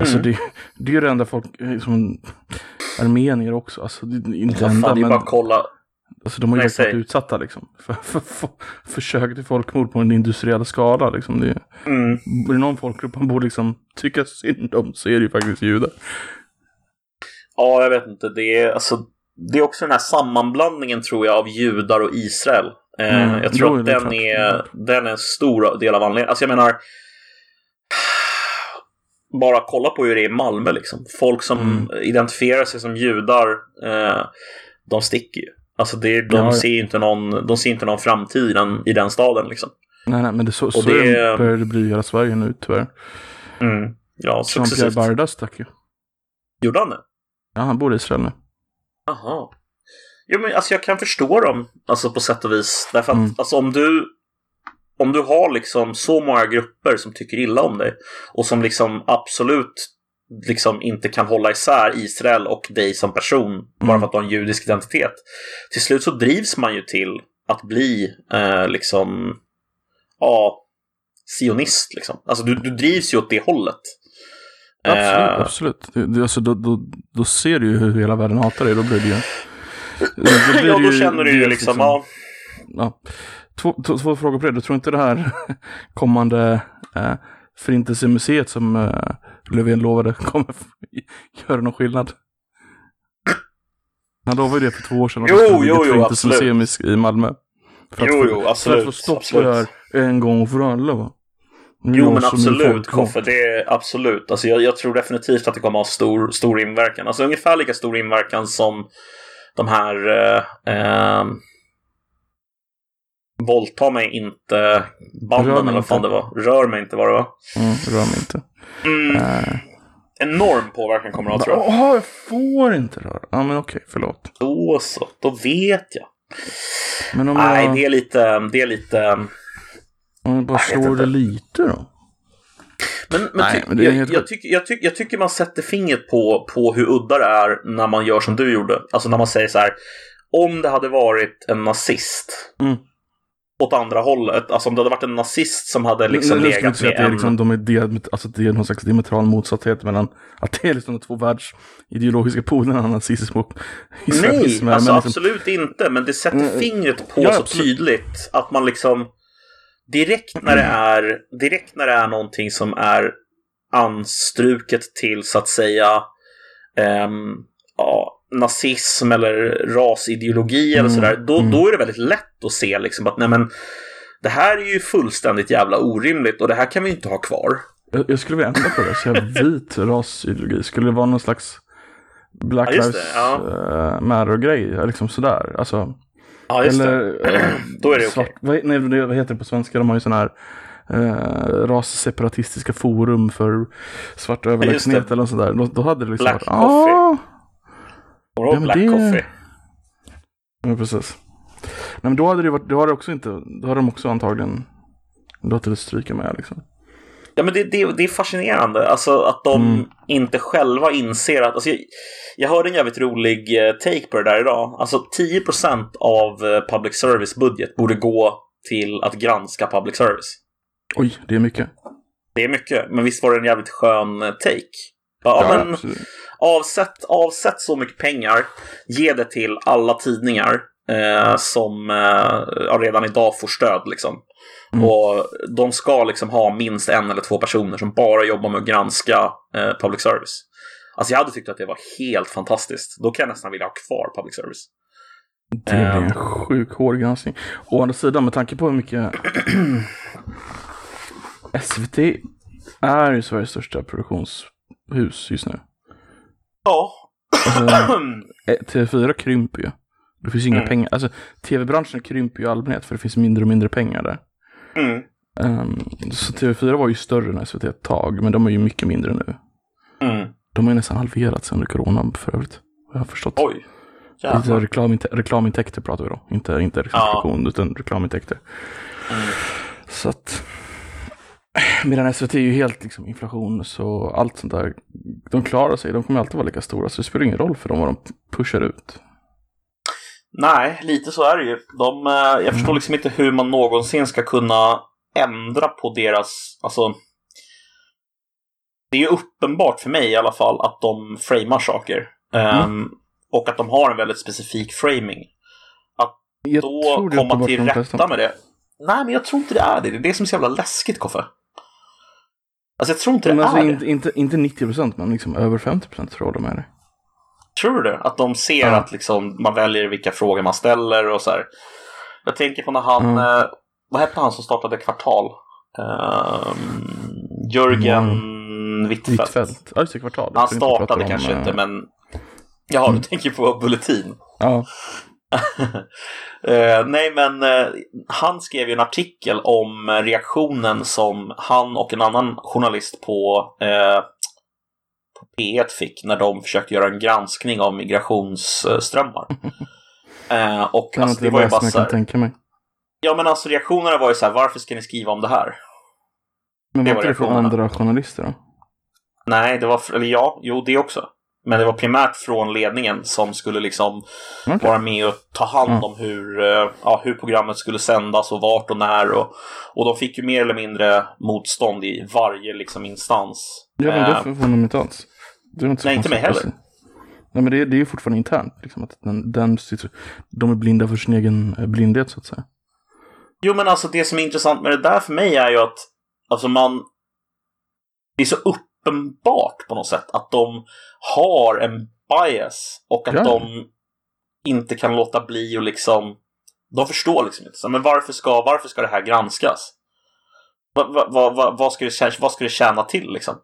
Speaker 1: alltså
Speaker 2: Mm.
Speaker 1: det, det är ju det enda folk, eh, som armenier också, alltså det är inte
Speaker 2: Vad
Speaker 1: enda
Speaker 2: fan,
Speaker 1: men
Speaker 2: bara kolla.
Speaker 1: alltså, de har ju
Speaker 2: Nej,
Speaker 1: varit utsatta liksom. För, för, för, försök till folkmord på en industriell skala liksom. Det, är-
Speaker 2: Mm.
Speaker 1: är det någon folkgrupp man borde liksom tycka synd om så är det ju faktiskt judar.
Speaker 2: Ja, jag vet inte. Det är, alltså, det är också den här sammanblandningen tror jag av judar och Israel. Eh,
Speaker 1: Mm,
Speaker 2: jag tror
Speaker 1: jo,
Speaker 2: att
Speaker 1: är
Speaker 2: den är, den är en stor del av anledningen. Alltså jag menar, bara kolla på hur det är i Malmö liksom. Folk som
Speaker 1: Mm.
Speaker 2: identifierar sig som judar, eh, de sticker ju. Alltså det, de,
Speaker 1: Ja,
Speaker 2: ser inte någon, de ser inte någon framtid i den, staden liksom.
Speaker 1: Nej, nej, men det, så, så
Speaker 2: det-
Speaker 1: börjar det bli i hela Sverige nu tyvärr.
Speaker 2: Mm. Ja,
Speaker 1: Jean-Pierre. Bardas stack ju.
Speaker 2: Gjorde han det?
Speaker 1: Ja, han bor i Israel nu.
Speaker 2: Jaha. Jo, men alltså jag kan förstå dem, alltså på sätt och vis. Därför att
Speaker 1: Mm.
Speaker 2: alltså, om du om du har liksom så många grupper som tycker illa om dig och som liksom absolut liksom inte kan hålla isär Israel och dig som person bara
Speaker 1: Mm.
Speaker 2: för att du har en judisk identitet. Till slut så drivs man ju till att bli eh, liksom ja, sionist liksom. Alltså du, du drivs ju åt det hållet.
Speaker 1: Absolut,
Speaker 2: Eh,
Speaker 1: absolut. Det, alltså, då, då, då ser du ju hur hela världen hatar dig. Då blir det ju... Då blir
Speaker 2: ja, då känner du ju
Speaker 1: dels
Speaker 2: liksom, ja,
Speaker 1: ja. Två, två, två frågor på det. Du tror inte det här kommande eh, Förintelsemuseet som eh, Löfven lovade kommer göra någon skillnad? Han lovade ju det för två år sedan.
Speaker 2: Jo, jo, jo,
Speaker 1: Förintelsemuseum i, i Malmö. För att
Speaker 2: Jo, jo,
Speaker 1: För
Speaker 2: absolut,
Speaker 1: att få stopp på
Speaker 2: absolut.
Speaker 1: det här en gång för alla va?
Speaker 2: Jo, men absolut, Koffe. Det är absolut. Alltså, jag, jag tror definitivt att det kommer att ha stor, stor inverkan. Alltså ungefär lika stor inverkan som de här eh, eh, Våldta mig inte banden eller vad fan det var. Rör mig inte var det va?
Speaker 1: Mm, rör mig inte.
Speaker 2: Mm.
Speaker 1: Eh,
Speaker 2: Enorm påverkan kommer det att ha tror jag.
Speaker 1: Jaha, jag får inte röra. Ja, men okej, förlåt.
Speaker 2: Då så, då vet jag.
Speaker 1: Men om
Speaker 2: Nej,
Speaker 1: jag,
Speaker 2: det är lite... Det är lite...
Speaker 1: jag bara slår det lite då?
Speaker 2: Men, men,
Speaker 1: Nej, men det är
Speaker 2: jag,
Speaker 1: helt
Speaker 2: jag, tycker, jag, tycker, jag tycker man sätter fingret på, på hur udda det är när man gör som du gjorde. Alltså när man säger så här. Om det hade varit en nazist
Speaker 1: Mm.
Speaker 2: åt andra hållet. Alltså om det hade varit en nazist som hade liksom legat
Speaker 1: säga
Speaker 2: med
Speaker 1: att det är, liksom, de är diamet- alltså det är någon slags diametral motsatthet mellan att det är liksom de två världsideologiska polerna, nazism och
Speaker 2: Nej,
Speaker 1: islamism. är,
Speaker 2: alltså
Speaker 1: men liksom,
Speaker 2: absolut inte. Men det sätter
Speaker 1: Mm,
Speaker 2: fingret på
Speaker 1: ja,
Speaker 2: så
Speaker 1: absolut.
Speaker 2: tydligt att man liksom direkt när det är direkt när det är någonting som är anstruket till så att säga ehm, ja, nazism eller rasideologi eller
Speaker 1: Mm,
Speaker 2: sådär, då,
Speaker 1: mm.
Speaker 2: då är det väldigt lätt att se liksom att nej men det här är ju fullständigt jävla orimligt och det här kan vi inte ha kvar.
Speaker 1: jag, jag skulle vilja ändra på det, jag vit rasideologi. Skulle det vara någon slags Black
Speaker 2: Ja,
Speaker 1: Lives
Speaker 2: ja.
Speaker 1: eh, Matter-grej, liksom sådär. Alltså,
Speaker 2: Ja, just det.
Speaker 1: eller, eh,
Speaker 2: Då är det
Speaker 1: svart,
Speaker 2: okej.
Speaker 1: vad, nej, det- vad heter det på svenska? De har ju sådana här eh, rasseparatistiska forum för svart överlägsenhet
Speaker 2: det.
Speaker 1: eller sådär. Då, då hade det liksom
Speaker 2: Black
Speaker 1: varit,
Speaker 2: coffee. Ihåg
Speaker 1: Ja,
Speaker 2: Black
Speaker 1: det-
Speaker 2: Coffee?
Speaker 1: Ja, precis. Nej, men då hade det varit, då hade det också inte, då hade de också antagligen låtit det stryka med liksom.
Speaker 2: Ja, men det, det, det är fascinerande. Alltså att de
Speaker 1: Mm.
Speaker 2: inte själva inser att... Alltså, jag, jag hörde en jävligt rolig eh, take på det där idag. Alltså 10% av eh, public service budget borde gå till att granska public service.
Speaker 1: Oj, det är mycket.
Speaker 2: Det är mycket, men visst var det en jävligt skön eh, take? Ja, men
Speaker 1: absolut.
Speaker 2: avsätt, avsätt så mycket pengar, ge det till alla tidningar eh, som eh, redan idag får stöd. Liksom.
Speaker 1: Mm.
Speaker 2: Och de ska liksom ha minst en eller två personer som bara jobbar med att granska eh, public service. Alltså jag hade tyckt att det var helt fantastiskt. Då kan jag nästan vilja ha kvar public service.
Speaker 1: Det blir en
Speaker 2: Ehm.
Speaker 1: sjuk hård granskning. Å andra sidan, med tanke på hur mycket SVT är ju Sveriges största produktionshus just nu.
Speaker 2: Ja.
Speaker 1: Alltså, eh, TV4 krymper ju. Det finns ju inga
Speaker 2: Mm.
Speaker 1: pengar. Alltså, TV-branschen krymper ju i allmänhet för det finns mindre och mindre pengar där.
Speaker 2: Mm.
Speaker 1: Ehm, så TV4 var ju större än SVT ett tag, men de är ju mycket mindre nu.
Speaker 2: Mm.
Speaker 1: De har ju nästan halverats under corona för övrigt. Jag har förstått.
Speaker 2: Oj. Jävlar.
Speaker 1: reklaminte- reklamintäkter pratar vi då. Inte, inte liksom
Speaker 2: Ja.
Speaker 1: produktion, utan reklamintäkter.
Speaker 2: Mm.
Speaker 1: Så att... Medan SVT är ju helt liksom inflation så allt sånt där. De klarar sig, de kommer alltid vara lika stora. Så det spelar ingen roll för dem vad de pushar ut.
Speaker 2: Nej, lite så är det ju. De, eh, jag förstår liksom inte hur man någonsin ska kunna ändra på deras... Alltså, det är ju uppenbart för mig i alla fall att de framar saker. Ehm, och att de har en väldigt specifik framing.
Speaker 1: Jag
Speaker 2: Då
Speaker 1: det
Speaker 2: komma till rätta med det. Nej, men jag tror inte det är det. Det är det som är så jävla läskigt, Koffe. Alltså, jag tror inte det
Speaker 1: Men alltså
Speaker 2: är det.
Speaker 1: inte, inte, inte 90 procent, men liksom över 50 procent tror jag de är det.
Speaker 2: Tror du det? Att de ser
Speaker 1: Ja.
Speaker 2: att liksom, man väljer vilka frågor man ställer och så här. Jag tänker på när han,
Speaker 1: Mm.
Speaker 2: eh, vad hette han som startade Kvartal? Ehm, Jörgen Wittfeldt.
Speaker 1: Hvitfeldt. Ja, just det, kvartal.
Speaker 2: Han startade
Speaker 1: om,
Speaker 2: kanske
Speaker 1: eh,
Speaker 2: inte, men Jaha, du tänker på Bulletin.
Speaker 1: Ja,
Speaker 2: Eh, nej, men eh, han skrev ju en artikel om eh, reaktionen som han och en annan journalist på, eh, på P1 fick när de försökte göra en granskning av migrationsströmmar. eh, och
Speaker 1: det
Speaker 2: alltså, det var ju bara så här,
Speaker 1: tänka mig.
Speaker 2: Ja, men alltså reaktionerna var ju så här, varför ska ni skriva om det här?
Speaker 1: Men
Speaker 2: det
Speaker 1: var inte det från andra journalister då?
Speaker 2: Nej, det var, eller ja, jo det också. Men det var primärt från ledningen som skulle liksom
Speaker 1: Okej.
Speaker 2: vara med och ta hand
Speaker 1: Mm.
Speaker 2: om hur, eh, ja, hur programmet skulle sändas och vart och när. Och, och de fick ju mer eller mindre motstånd i varje liksom, instans.
Speaker 1: Ja, men
Speaker 2: Eh,
Speaker 1: det förvånar mig inte alls. Det är inte så
Speaker 2: Nej, inte mig heller.
Speaker 1: Nej, men det, är- det är ju fortfarande internt. Liksom, att den, den, sitter- de är blinda för sin egen eh, blindhet, så att säga.
Speaker 2: Jo, men alltså det som är intressant med det där för mig är ju att alltså man... Det är så uppenbart på något sätt att de har en bias och att
Speaker 1: Ja.
Speaker 2: de inte kan låta bli och liksom... De förstår liksom inte. Så, men varför ska, varför ska det här granskas? Va, va, va, va, vad, ska det, vad ska det tjäna till liksom?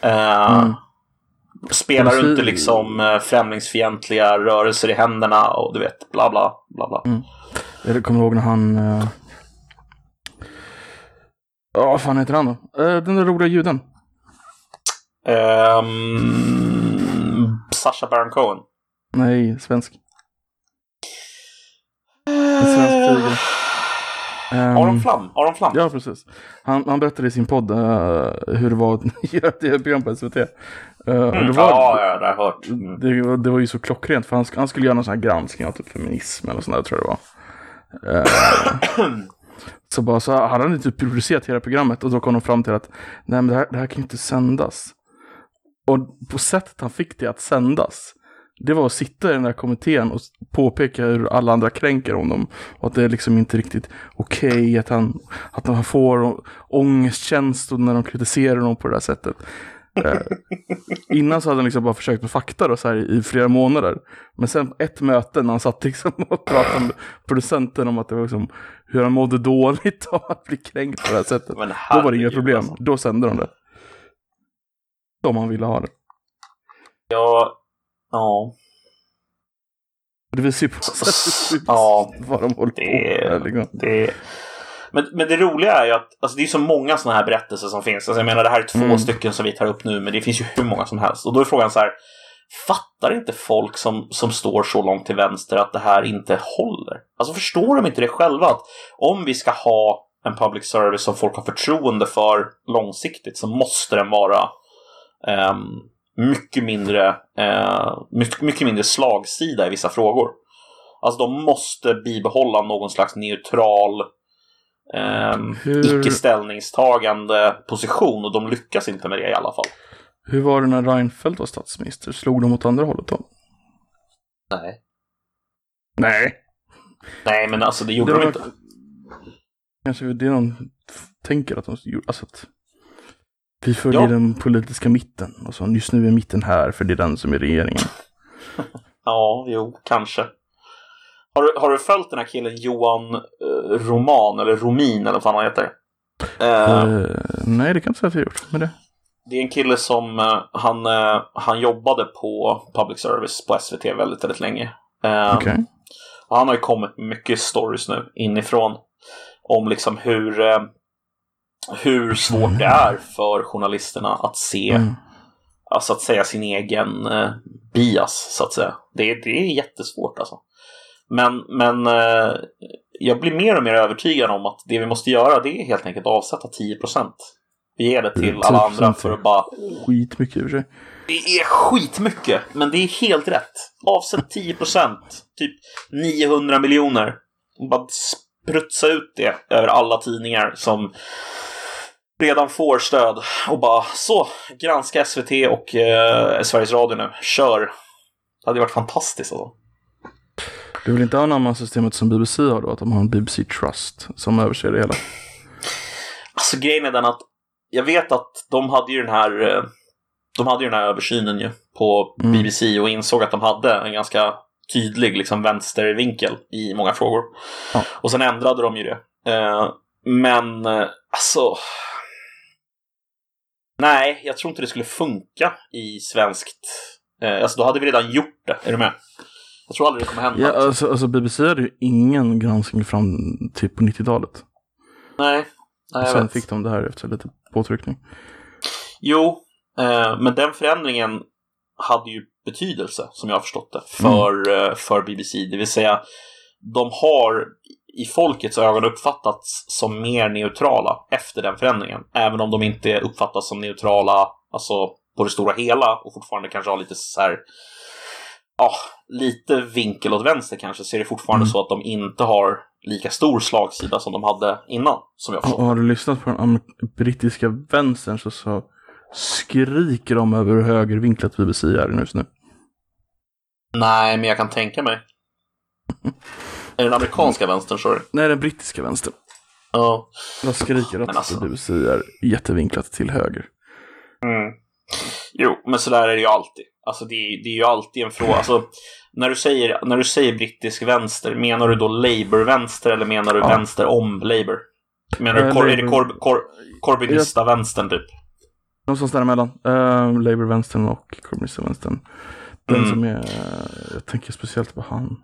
Speaker 2: Eh,
Speaker 1: Mm.
Speaker 2: Spelar du inte liksom eh, främlingsfientliga rörelser i händerna och du vet, bla bla, bla bla.
Speaker 1: Mm. Jag kommer ihåg när han... eh, Ja, vad fan heter han då? Eh, den där roliga juden.
Speaker 2: Um, Sasha Baron Cohen.
Speaker 1: Nej, svensk. krigen. Ehm,
Speaker 2: Aron Flam. Aron Flam.
Speaker 1: Ja, precis. Han, han berättade i sin podd eh, hur det var att göra ett tv-program på SVT. Eh, och
Speaker 2: Mm,
Speaker 1: det, var,
Speaker 2: ja, ja, det har jag hört. Mm.
Speaker 1: det, var- det var ju så klockrent, för han, han skulle göra någon sån här granskning av typ feminism eller sånt där, tror jag det var. Eh, så bara så hade han typ producerat hela programmet och då kom de fram till att nej men det här, det här kan ju inte sändas. Och på sättet han fick det att sändas, det var att sitta i den där kommittén och påpeka hur alla andra kränker honom. Och att det är liksom inte riktigt okej att, han, att han får ångestkänslor när de kritiserar honom på det där sättet. Eh, innan så hade han liksom bara försökt med fakta då, så här, i flera månader. Men sen ett möte när han satt liksom och pratade med producenten om att det var liksom hur han mådde dåligt av att bli kränkt på det här sättet. Då var det inga problem.
Speaker 2: alltså.
Speaker 1: Då sände de det. Om han ville ha det.
Speaker 2: Ja, ja.
Speaker 1: Det visar ju på
Speaker 2: Ja,
Speaker 1: vad de håller
Speaker 2: det-
Speaker 1: på med. Liksom.
Speaker 2: det... Men, men det roliga är ju att alltså det är så många sådana här berättelser som finns. Alltså jag menar, det här är två
Speaker 1: Mm.
Speaker 2: stycken som vi tar upp nu, men det finns ju hur många som helst. Och då är frågan så här, fattar inte folk som, som står så långt till vänster att det här inte håller? Alltså förstår de inte det själva? Att om vi ska ha en public service som folk har förtroende för långsiktigt så måste den vara ehm, mycket mindre eh, mycket, mycket mindre slagsida i vissa frågor. Alltså de måste bibehålla någon slags neutral
Speaker 1: Hur-
Speaker 2: icke-ställningstagande position och de lyckas inte med det i alla fall.
Speaker 1: Hur var det när Reinfeldt var statsminister? Slog de åt andra hållet då?
Speaker 2: Nej.
Speaker 1: Nej.
Speaker 2: Nej, men alltså det gjorde
Speaker 1: Det
Speaker 2: de
Speaker 1: var-
Speaker 2: inte.
Speaker 1: Kanske det är någon tänker att de gjorde. Alltså att vi följer
Speaker 2: Ja.
Speaker 1: den politiska mitten. Och så just nu är mitten här för det är den som är regeringen.
Speaker 2: Ja, jo, kanske. Har du, har du följt den här killen Johan eh, Roman, eller Romin eller vad fan han heter? Eh,
Speaker 1: Eh, nej, det kan jag inte säga att jag gjort. Men det.
Speaker 2: Det är en kille som eh, han, eh, han jobbade på public service på SVT väldigt, väldigt länge. Eh, och Han har ju kommit mycket stories nu inifrån om liksom hur, hur svårt det är för journalisterna att se,
Speaker 1: Mm.
Speaker 2: alltså att säga sin egen eh, bias så att säga. Det, är- det är jättesvårt alltså. Men, men eh, jag blir mer och mer övertygad om att det vi måste göra det är helt enkelt avsätta 10%. Vi ger det till
Speaker 1: Mm,
Speaker 2: alla
Speaker 1: 10%
Speaker 2: andra för att bara
Speaker 1: Skitmycket i och för sig.
Speaker 2: det är skitmycket, men det är helt rätt. Avsätt 10% typ 900 miljoner. Bara sprutsa ut det över alla tidningar som redan får stöd. Och bara så, granska SVT och eh, Sveriges Radio nu. Kör! Det hade varit fantastiskt alltså.
Speaker 1: Du vill inte anamma systemet som BBC har då? Att de har en BBC Trust som överser det hela?
Speaker 2: Alltså grejen är den att jag vet att de hade ju den här eh, de hade ju den här översynen ju på
Speaker 1: Mm.
Speaker 2: BBC och insåg att de hade en ganska tydlig liksom, vänstervinkel i många frågor.
Speaker 1: Ja.
Speaker 2: Och sen ändrade de ju det. Eh, men eh, alltså... Nej, jag tror inte det skulle funka i svenskt... Eh, alltså då hade vi redan gjort det. Är du med? Jag tror aldrig det kommer hända.
Speaker 1: Ja, alltså, alltså BBC hade ju ingen granskning fram till på 90-talet.
Speaker 2: Nej. Nej,
Speaker 1: Sen
Speaker 2: vet.
Speaker 1: fick de det här efter lite påtryckning.
Speaker 2: Jo, eh, men den förändringen hade ju betydelse, som jag har förstått det, för, eh, för BBC. Det vill säga, de har i folkets ögon uppfattats som mer neutrala efter den förändringen. Även om de inte uppfattas som neutrala alltså, på det stora hela och fortfarande kanske har lite så här ja, lite vinkel åt vänster kanske, så är det fortfarande
Speaker 1: Mm.
Speaker 2: så att de inte har lika stor slagsida som de hade innan, som jag
Speaker 1: Och
Speaker 2: förstått.
Speaker 1: har du lyssnat på den brittiska vänstern så, så skriker de över hur högervinklat BBC är just nu.
Speaker 2: Nej, men jag kan tänka mig. Är det den amerikanska vänstern, sorry?
Speaker 1: Nej, den brittiska vänstern.
Speaker 2: Ja.
Speaker 1: De skriker att
Speaker 2: alltså.
Speaker 1: BBC är jättevinklat till höger.
Speaker 2: Mm. Jo, men så där är det ju alltid. Alltså det är, det är ju alltid en fråga. Alltså, när, du säger, när du säger brittisk vänster, menar du då Labour-vänster eller menar du
Speaker 1: Ja.
Speaker 2: vänster om Labour? Menar du
Speaker 1: Eh,
Speaker 2: kor, är det kor, kor, Corbynista-vänstern typ?
Speaker 1: Någonstans däremellan. Uh, Labour-vänstern och Kommunist-vänstern. Den
Speaker 2: Mm.
Speaker 1: som är, eh, jag tänker speciellt på han.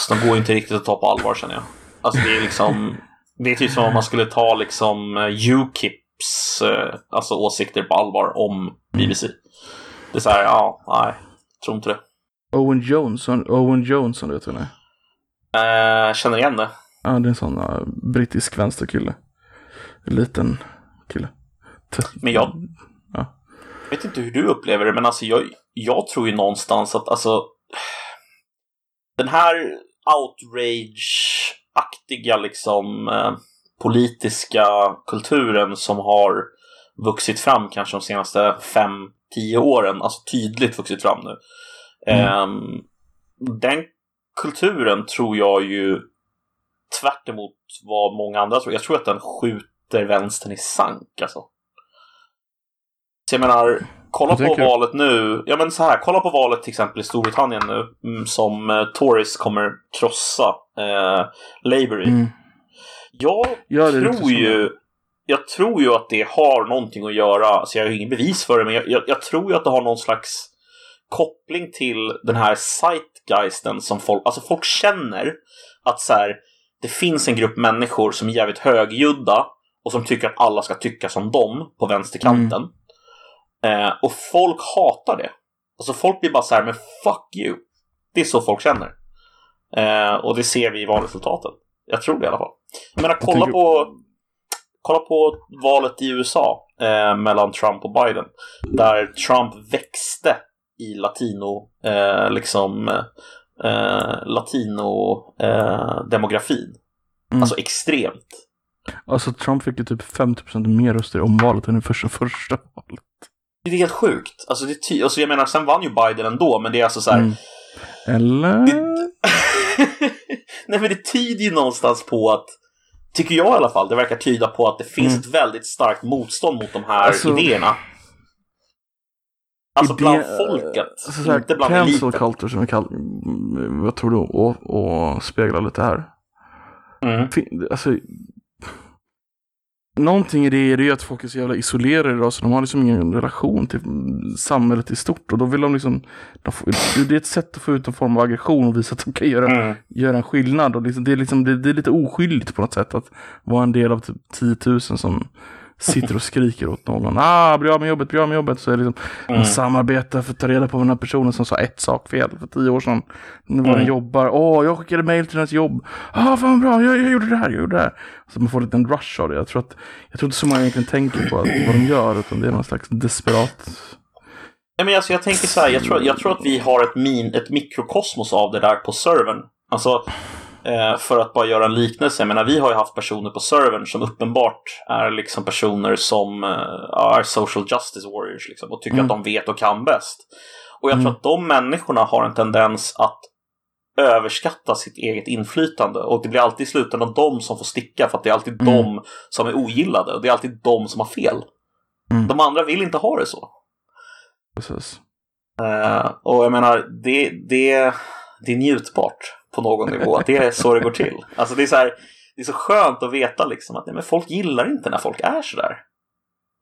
Speaker 2: Alltså, de går ju inte riktigt att ta på allvar känner jag. Alltså det är liksom, det är typ som om man skulle ta liksom eh, Ukips eh, alltså, åsikter på allvar om BBC. Det är så här, ja, nej, tror inte det.
Speaker 1: Owen Johnson, Owen Johnson, du vet vem det är?
Speaker 2: Uh, känner igen det.
Speaker 1: Ja, det är en sån uh, brittisk vänsterkille. En liten kille.
Speaker 2: Men jag ja. vet inte hur du upplever det, men alltså jag, jag tror ju någonstans att alltså den här outrage-aktiga liksom eh, politiska kulturen som har vuxit fram kanske de senaste fem, tio åren, alltså tydligt vuxit fram nu. Mm. Eh, den kulturen tror jag ju tvärt vad många andra tror. Jag tror att den skjuter vänstern i sank alltså. Så jag menar, kolla på valet nu. Ja men så här, kolla på valet till exempel i Storbritannien nu. Mm, som eh, Tories kommer krossa eh, Labour i. Mm. Jag ja, tror ju jag tror ju att det har någonting att göra, alltså jag har ingen bevis för det, men jag, jag, jag, tror ju att det har någon slags koppling till den här zeitgeisten som folk, alltså folk känner att så här, det finns en grupp människor som är jävligt högljudda och som tycker att alla ska tycka som dem på vänsterkanten. Mm. Eh, och folk hatar det. Alltså folk blir bara så här, men fuck you. Det är så folk känner. Eh, och det ser vi i valresultaten. Jag tror det i alla fall. Jag menar, kolla på, kolla på valet i USA eh, mellan Trump och Biden. Där Trump växte i latino, eh, liksom, eh, latino-demografin. Eh, mm. Alltså extremt.
Speaker 1: Alltså Trump fick ju typ 50% mer röster i omvalet än i första, första valet.
Speaker 2: Det är helt sjukt. Alltså, det ty- alltså jag menar, sen vann ju Biden ändå, men det är alltså så här... Mm.
Speaker 1: Eller? Det...
Speaker 2: Nej, men det tyder ju någonstans på att Tycker jag i alla fall, det verkar tyda på att det finns mm. ett väldigt starkt motstånd mot de här alltså, idéerna. Alltså idé, bland folket, alltså, så inte bland eliten.
Speaker 1: culture som vi kallar, vad tror du, och, och speglar lite här. Mm. Alltså, någonting i det är ju att folk är så jävla isolerade idag så de har liksom ingen relation till samhället i stort. Och då vill de liksom, de får, det är ett sätt att få ut en form av aggression och visa att de kan göra, mm. göra en skillnad. Och liksom, det, är liksom, det, det, är lite oskyldigt på något sätt att vara en del av typ 10 000 som sitter och skriker åt någon. Ah, bli av med jobbet, bli av med jobbet. Så är det liksom, mm. man samarbetar för att ta reda på vad den här personen som sa ett sak fel för tio år sedan. Var mm. den jobbar. Åh, oh, jag skickade mail till hennes jobb. Ah, fan bra, jag, jag gjorde det här, jag gjorde det här. Så man får en liten rush av det. Jag tror, att, jag tror inte så många egentligen tänker på att, vad de gör, utan det är någon slags desperat
Speaker 2: Nej, men alltså, jag tänker så här, jag tror, jag tror att vi har ett, min, ett mikrokosmos av det där på servern. Alltså, Eh, för att bara göra en liknelse, jag menar, vi har ju haft personer på servern som uppenbart är liksom personer som uh, är social justice warriors liksom, och tycker mm. att de vet och kan bäst. Och jag mm. tror att de människorna har en tendens att överskatta sitt eget inflytande och det blir alltid i slutändan de som får sticka för att det är alltid mm. de som är ogillade och det är alltid de som har fel. Mm. De andra vill inte ha det så.
Speaker 1: Precis.
Speaker 2: Uh, och jag menar, det, det, det är njutbart på någon nivå. Det är så det går till. Alltså det är så, här, det är så skönt att veta liksom att nej, men folk gillar inte när folk är sådär.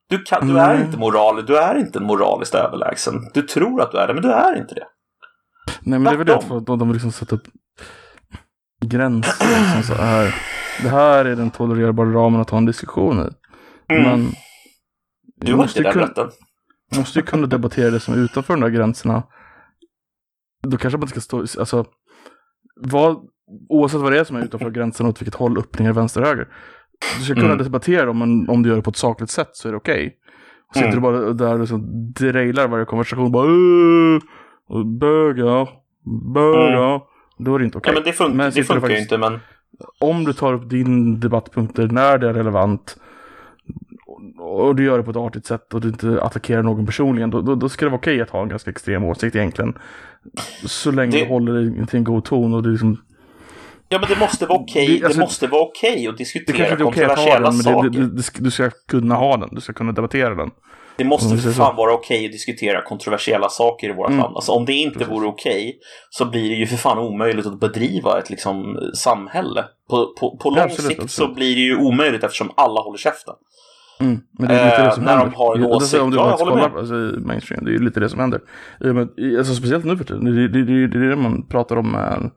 Speaker 2: Du, kan, du är mm. inte moral, du är inte moraliskt överlägsen. Du tror att du är det, men du är inte det.
Speaker 1: Nej, men det är väl det att de, de liksom sätter upp gränser. Liksom så här. Det här är den tolererbara ramen att ha en diskussion i. Mm. Men
Speaker 2: du har inte den kunna, rätten.
Speaker 1: Man måste ju kunna debattera det som är utanför de där gränserna. Då kanske man inte ska stå, alltså vad, oavsett vad det är som är utanför gränsen åt vilket håll, ner, vänster, höger. Du ska kunna mm. debattera dem, men om du gör det på ett sakligt sätt så är det okej. Okay. sitter mm. du bara där och liksom drejlar varje konversation, bara böga, böga. Mm. Då är det inte okej. Okay.
Speaker 2: Ja, men det, fun men det funkar ju inte, men...
Speaker 1: Om du tar upp din debattpunkter när det är relevant och du gör det på ett artigt sätt och du inte attackerar någon personligen, då, då, då ska det vara okej okay att ha en ganska extrem åsikt egentligen. Så länge det... du håller dig till en god ton och det liksom
Speaker 2: Ja men det måste vara okej okay. det, alltså, det måste vara okej okay att diskutera det kontroversiella okay saker.
Speaker 1: Det, det, du ska kunna ha den, du ska kunna debattera den.
Speaker 2: Det måste för fan vara okej att diskutera kontroversiella saker i vårt mm. land. Alltså om det inte Precis. vore okej så blir det ju för fan omöjligt att bedriva ett liksom samhälle. På, på, på lång absolut, sikt absolut. så blir det ju omöjligt eftersom alla håller käften.
Speaker 1: Mm, men det är lite det som eh, händer. När de har en åsikt. Om du ja, jag kollar på alltså, mainstream, det är ju lite det som händer. Alltså, speciellt nu för tiden, det, det, det, det är det man pratar om med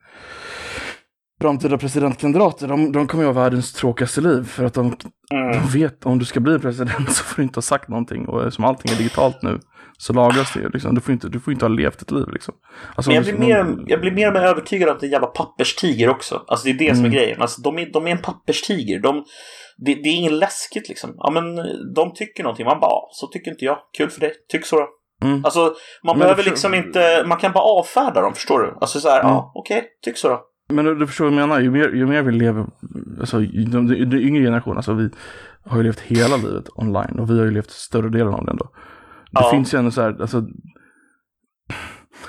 Speaker 1: framtida presidentkandidater, de, de kommer ju ha världens tråkigaste liv. För att de,
Speaker 2: Mm.
Speaker 1: de vet om du ska bli president så får du inte ha sagt någonting. Och eftersom allting är digitalt nu så lagras det. Liksom. Du, får inte, du får inte ha levt ett liv liksom. Alltså,
Speaker 2: Men jag blir, mer, jag blir mer och mer övertygad att det är en jävla papperstiger också. Alltså det är det som är
Speaker 1: Mm.
Speaker 2: grejen. Alltså de är, de är en papperstiger. De, det, det är inget läskigt liksom. Ja men de tycker någonting. Man bara, "Ja, så tycker inte jag. Kul för dig. Tyck så då.
Speaker 1: Mm.
Speaker 2: Alltså man
Speaker 1: Men
Speaker 2: behöver
Speaker 1: det-
Speaker 2: liksom inte, man kan bara avfärda dem, förstår du? Alltså så här,
Speaker 1: Mm.
Speaker 2: ja okej, tyck så då.
Speaker 1: Men du, du förstår vad jag menar, ju mer, ju mer vi lever, alltså de, de, de yngre generationen, alltså vi har ju levt hela livet online och vi har ju levt större delen av det ändå. Det
Speaker 2: Ja.
Speaker 1: finns ju ändå så här, alltså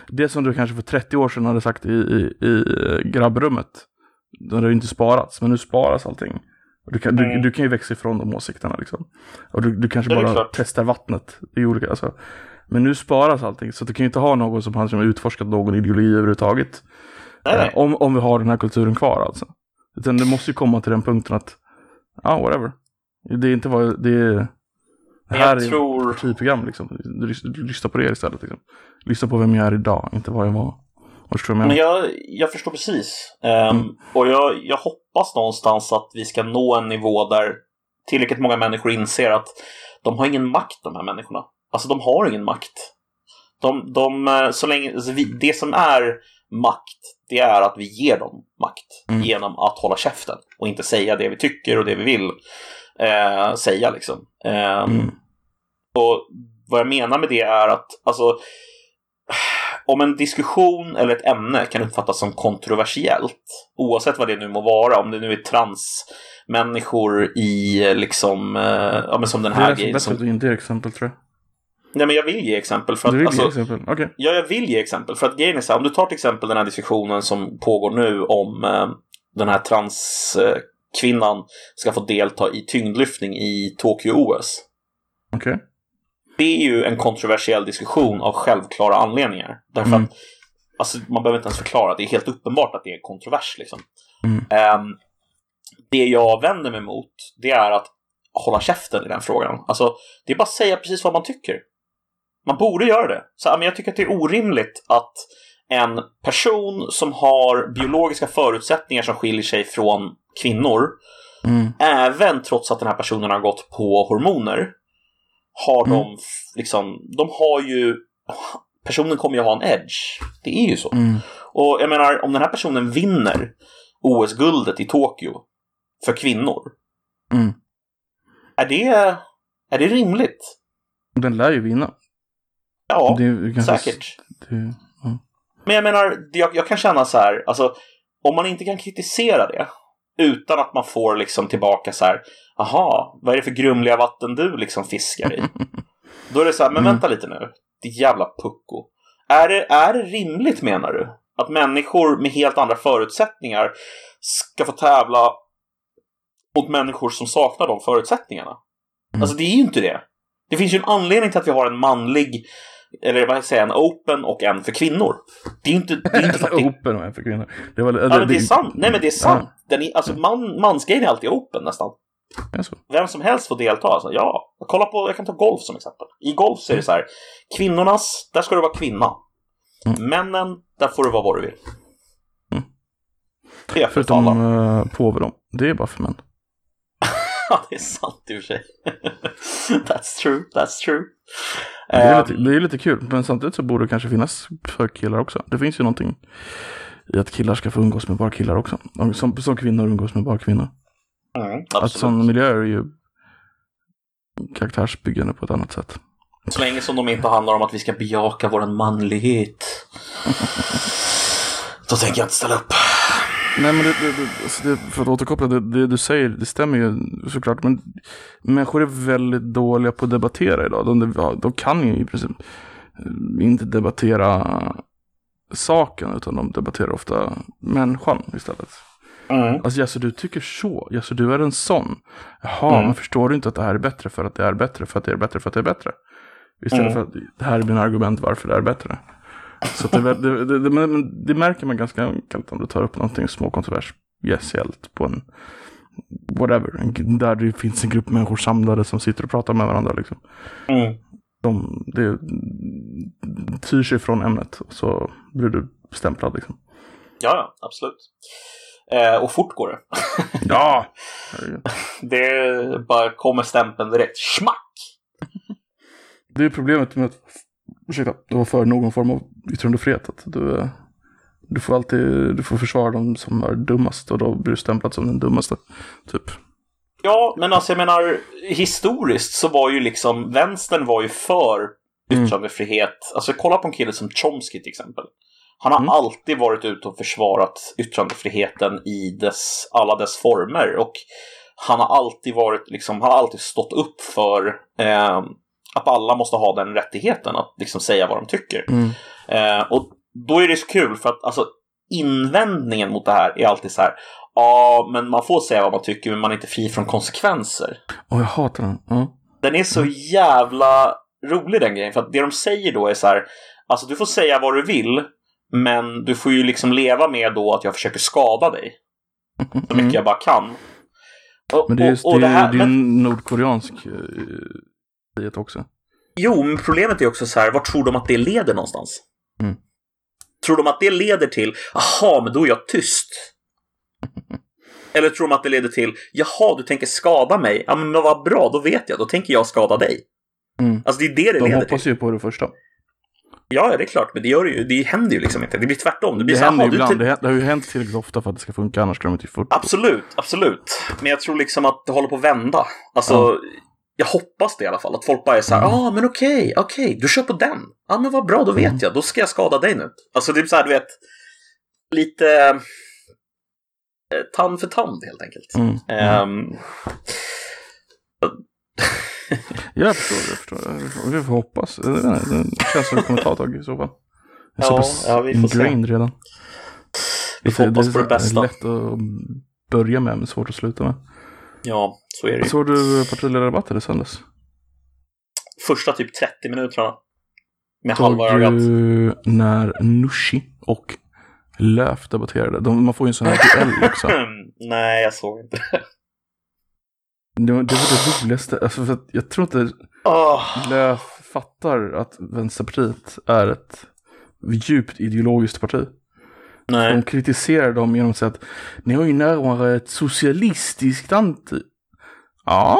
Speaker 1: det som du kanske för 30 år sedan hade sagt i, i, i grabbrummet, då hade det inte sparats, men nu sparas allting. Du, kan, du,
Speaker 2: Mm.
Speaker 1: du kan ju växa ifrån de åsikterna liksom. Och du, du kanske bara
Speaker 2: klart.
Speaker 1: testar vattnet. Är olika, alltså. Men nu sparas allting, så du kan ju inte ha någon som har som har utforskat någon ideologi överhuvudtaget.
Speaker 2: Nej, nej.
Speaker 1: Eh, Om, om vi har den här kulturen kvar alltså. Utan det måste ju komma till den punkten att, ja, whatever. Det är inte vad, det är, det här
Speaker 2: jag
Speaker 1: är
Speaker 2: tror-
Speaker 1: partiprogram liksom. Du, lys- du lyssnar på det istället liksom. Lyssna på vem jag är idag, inte vad jag var. Förstår du vad
Speaker 2: Men
Speaker 1: jag
Speaker 2: jag, jag förstår precis. Ehm,
Speaker 1: Mm.
Speaker 2: Och jag, jag hoppas någonstans att vi ska nå en nivå där tillräckligt många människor inser att de har ingen makt, de här människorna. Alltså, de har ingen makt. De, de, eh, så länge, det som är makt, det är att vi ger dem makt
Speaker 1: Mm.
Speaker 2: genom att hålla käften och inte säga det vi tycker och det vi vill eh, säga. Liksom. Ehm,
Speaker 1: Mm.
Speaker 2: Och vad jag menar med det är att alltså, om en diskussion eller ett ämne kan uppfattas som kontroversiellt, oavsett vad det nu må vara, om det nu är transmänniskor i eh, liksom, eh, ja men som den
Speaker 1: Det är
Speaker 2: här grejen.
Speaker 1: bättre
Speaker 2: Som,
Speaker 1: att du inte ger exempel tror jag.
Speaker 2: nej men jag vill ge exempel för att,
Speaker 1: Du vill
Speaker 2: alltså,
Speaker 1: ge exempel? Okej.
Speaker 2: Ja, jag vill ge exempel. För att grejen är så här, om du tar till exempel den här diskussionen som pågår nu om eh, den här transkvinnan ska få delta i tyngdlyftning i Tokyo-OS.
Speaker 1: Okej.
Speaker 2: Det är ju en kontroversiell diskussion av självklara anledningar. Därför
Speaker 1: Mm.
Speaker 2: att alltså, man behöver inte ens förklara, det är helt uppenbart att det är en kontrovers. Liksom.
Speaker 1: Mm.
Speaker 2: Ehm, det jag vänder mig mot, det är att hålla käften i den frågan. Alltså, det är bara att säga precis vad man tycker. Man borde göra det. Så, men jag tycker att det är orimligt att en person som har biologiska förutsättningar som skiljer sig från kvinnor,
Speaker 1: Mm.
Speaker 2: även trots att den här personen har gått på hormoner, har
Speaker 1: Mm.
Speaker 2: de liksom, de har ju, personen kommer ju ha en edge. Det är ju så.
Speaker 1: Mm.
Speaker 2: Och jag menar, om den här personen vinner OS-guldet i Tokyo för kvinnor,
Speaker 1: Mm.
Speaker 2: är det, är det rimligt?
Speaker 1: Den lär ju vinna.
Speaker 2: Ja,
Speaker 1: Det
Speaker 2: säkert.
Speaker 1: Det, ja.
Speaker 2: Men jag menar, jag, jag kan känna så här, alltså om man inte kan kritisera det utan att man får liksom tillbaka så här, aha, vad är det för grumliga vatten du liksom fiskar i? Då är det så här, men
Speaker 1: Mm.
Speaker 2: vänta lite nu, ditt jävla pucko. Är det, är det rimligt menar du? Att människor med helt andra förutsättningar ska få tävla mot människor som saknar de förutsättningarna?
Speaker 1: Mm.
Speaker 2: Alltså det är ju inte det. Det finns ju en anledning till att vi har en manlig, eller vad säger jag, en open och en för kvinnor. Det är ju inte, det är inte för att det,
Speaker 1: Open och en för kvinnor. Det var,
Speaker 2: ja, men det är sant. Nej men det är sant. Den är, alltså man, mansgrejen är alltid open nästan. Vem som helst får delta. Alltså, ja, kolla på, jag kan ta golf som exempel. I golf så är det så här, kvinnornas, där ska du vara kvinna.
Speaker 1: Mm.
Speaker 2: Männen, där får du vara vad du vill.
Speaker 1: Mm.
Speaker 2: Det är för
Speaker 1: Förutom
Speaker 2: alla.
Speaker 1: uh, påve då. Det är bara för män.
Speaker 2: Ja, det är sant i och för sig. that's true, that's true.
Speaker 1: Det är,
Speaker 2: Ehm,
Speaker 1: lite, det är lite kul, men samtidigt så borde det kanske finnas för killar också. Det finns ju någonting i att killar ska få umgås med bara killar också. Som, som kvinnor umgås med bara kvinnor.
Speaker 2: Mm,
Speaker 1: Att sådana miljöer är ju karaktärsbyggande på ett annat sätt.
Speaker 2: Så länge som de inte handlar om att vi ska bejaka vår manlighet. Då tänker jag inte ställa upp.
Speaker 1: Nej men det, det, det, alltså det, för att återkoppla, det, det du säger, det stämmer ju såklart. Men människor är väldigt dåliga på att debattera idag. De, de kan ju i princip eh, inte debattera saken, utan de debatterar ofta människan istället.
Speaker 2: Mm.
Speaker 1: Alltså jaså du tycker så? Jaså du är en sån? Jaha,
Speaker 2: Mm.
Speaker 1: men förstår du inte att det här är bättre för att det är bättre för att det är bättre för att det är bättre? Istället
Speaker 2: Mm.
Speaker 1: för att det här är mina argument varför det är bättre. Så att det, det, det, det, men det märker man ganska enkelt om du tar upp någonting småkontroversiellt på en whatever, en, där det finns en grupp människor samlade som sitter och pratar med varandra. Liksom.
Speaker 2: Mm.
Speaker 1: De, det tyr sig från ämnet och så blir du stämplad. Liksom.
Speaker 2: Ja, absolut. Eh, och fort går det.
Speaker 1: Ja!
Speaker 2: det bara kommer stämpeln direkt. Schmack!
Speaker 1: Det är problemet med att ursäkta, du var för någon form av yttrandefrihet. Att du, du får alltid du får försvara dem som är dummast och då blir du stämplad som den dummaste. Typ.
Speaker 2: Ja, men alltså jag menar historiskt så var ju liksom vänstern var ju för
Speaker 1: Mm.
Speaker 2: yttrandefrihet. Alltså kolla på en kille som Chomsky till exempel. Han har
Speaker 1: Mm.
Speaker 2: alltid varit ute och försvarat yttrandefriheten i dess, alla dess former. Och han har alltid varit, liksom, han har alltid stått upp för eh, att alla måste ha den rättigheten att liksom säga vad de tycker.
Speaker 1: Mm.
Speaker 2: Eh, och då är det så kul för att alltså, invändningen mot det här är alltid så här. Ja, men man får säga vad man tycker, men man är inte fri från konsekvenser.
Speaker 1: Och jag hatar den. Ja.
Speaker 2: Den är så jävla rolig den grejen. För att det de säger då är så här. Alltså du får säga vad du vill. Men du får ju liksom leva med då att jag försöker skada dig. Så mycket jag bara kan. Och,
Speaker 1: Men det är just
Speaker 2: och, och
Speaker 1: det,
Speaker 2: det här,
Speaker 1: det är
Speaker 2: men,
Speaker 1: en nordkoreansk eh, frihet också.
Speaker 2: jo, men problemet är också så här. Vart tror de att det leder någonstans?
Speaker 1: Mm.
Speaker 2: Tror de att det leder till, jaha, men då är jag tyst? Eller tror de att det leder till, jaha, du tänker skada mig? Ja, men vad bra, då vet jag, då tänker jag skada dig.
Speaker 1: Mm.
Speaker 2: Alltså det är det det
Speaker 1: De
Speaker 2: leder
Speaker 1: hoppas
Speaker 2: till.
Speaker 1: ju på det första.
Speaker 2: Ja, det är klart, men det, gör det, ju, det händer ju liksom inte. Det blir tvärtom. Det blir
Speaker 1: Det
Speaker 2: så
Speaker 1: händer
Speaker 2: "Jaha,
Speaker 1: ju ibland. Det, det har ju hänt tillräckligt ofta för att det ska funka, annars ska de inte få
Speaker 2: Absolut, absolut. Men jag tror liksom att det håller på att vända. Alltså,
Speaker 1: Ja.
Speaker 2: jag hoppas det i alla fall. Att folk bara är så här, ja
Speaker 1: Mm.
Speaker 2: ah, men okej, okej, du kör på den. Ja, men vad bra, då vet
Speaker 1: Mm.
Speaker 2: jag. Då ska jag skada dig nu. Alltså, det är så här, du vet, lite eh, tand för tand helt enkelt.
Speaker 1: Mm. Jag förstår, jag förstår. Vi får hoppas. Det känns som det kommer ta ett tag i så fall. Jag är så
Speaker 2: Ja,
Speaker 1: pass
Speaker 2: ja, vi får se.
Speaker 1: ingrained redan.
Speaker 2: vi får hoppas på det
Speaker 1: är
Speaker 2: bästa.
Speaker 1: lätt att börja med, men svårt att sluta med.
Speaker 2: Ja, så är det ju.
Speaker 1: Såg du partiledardebatten i söndags?
Speaker 2: Första typ 30 minuterna. Med
Speaker 1: Såg
Speaker 2: halva ögat.
Speaker 1: du när Nushi och Löf debatterade? De, man får ju en sån här duell också.
Speaker 2: Nej, jag såg inte det.
Speaker 1: Det, var- det var det roligaste. Alltså för att jag tror inte
Speaker 2: Åh,
Speaker 1: Löf fattar att Vänsterpartiet är ett djupt ideologiskt parti.
Speaker 2: nej.
Speaker 1: De kritiserar dem genom att säga att ni har ju närmare ett socialistiskt anti... Ja,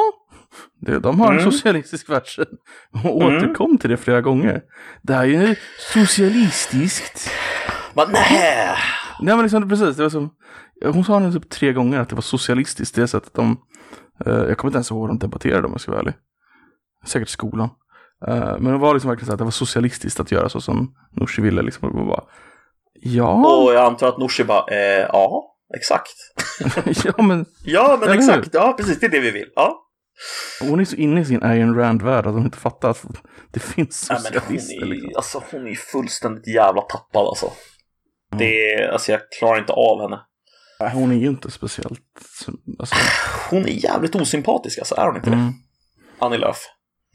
Speaker 1: det, de har en
Speaker 2: Mm.
Speaker 1: socialistisk världssyn. Och
Speaker 2: Mm.
Speaker 1: återkom till det flera gånger. Det här är ju socialistiskt.
Speaker 2: Men, nej.
Speaker 1: Nej men liksom precis, det var som... Hon sa nu typ tre gånger att det var socialistiskt. Det sättet de... eh, jag kommer inte ens ihåg vad de debatterade om jag ska vara ärlig. Säkert skolan. Eh, men det var liksom verkligen så att det var socialistiskt att göra så som Nooshi ville. Liksom. Och det bara, ja,
Speaker 2: Och jag antar att Nooshi bara, eh, ja, exakt.
Speaker 1: ja men
Speaker 2: Ja, men exakt. Ja, precis. Det är det vi vill. Ja.
Speaker 1: hon är så inne i sin Ayn Rand-värld att hon inte fattar att det finns
Speaker 2: Nej, men hon,
Speaker 1: socialister.
Speaker 2: är,
Speaker 1: Liksom.
Speaker 2: alltså, hon är fullständigt jävla tappad alltså. Det är, alltså jag klarar inte av henne.
Speaker 1: Nej, Hon är ju inte speciellt... Alltså,
Speaker 2: Hon är jävligt osympatisk alltså, är hon inte det?
Speaker 1: mm,
Speaker 2: Annie Lööf.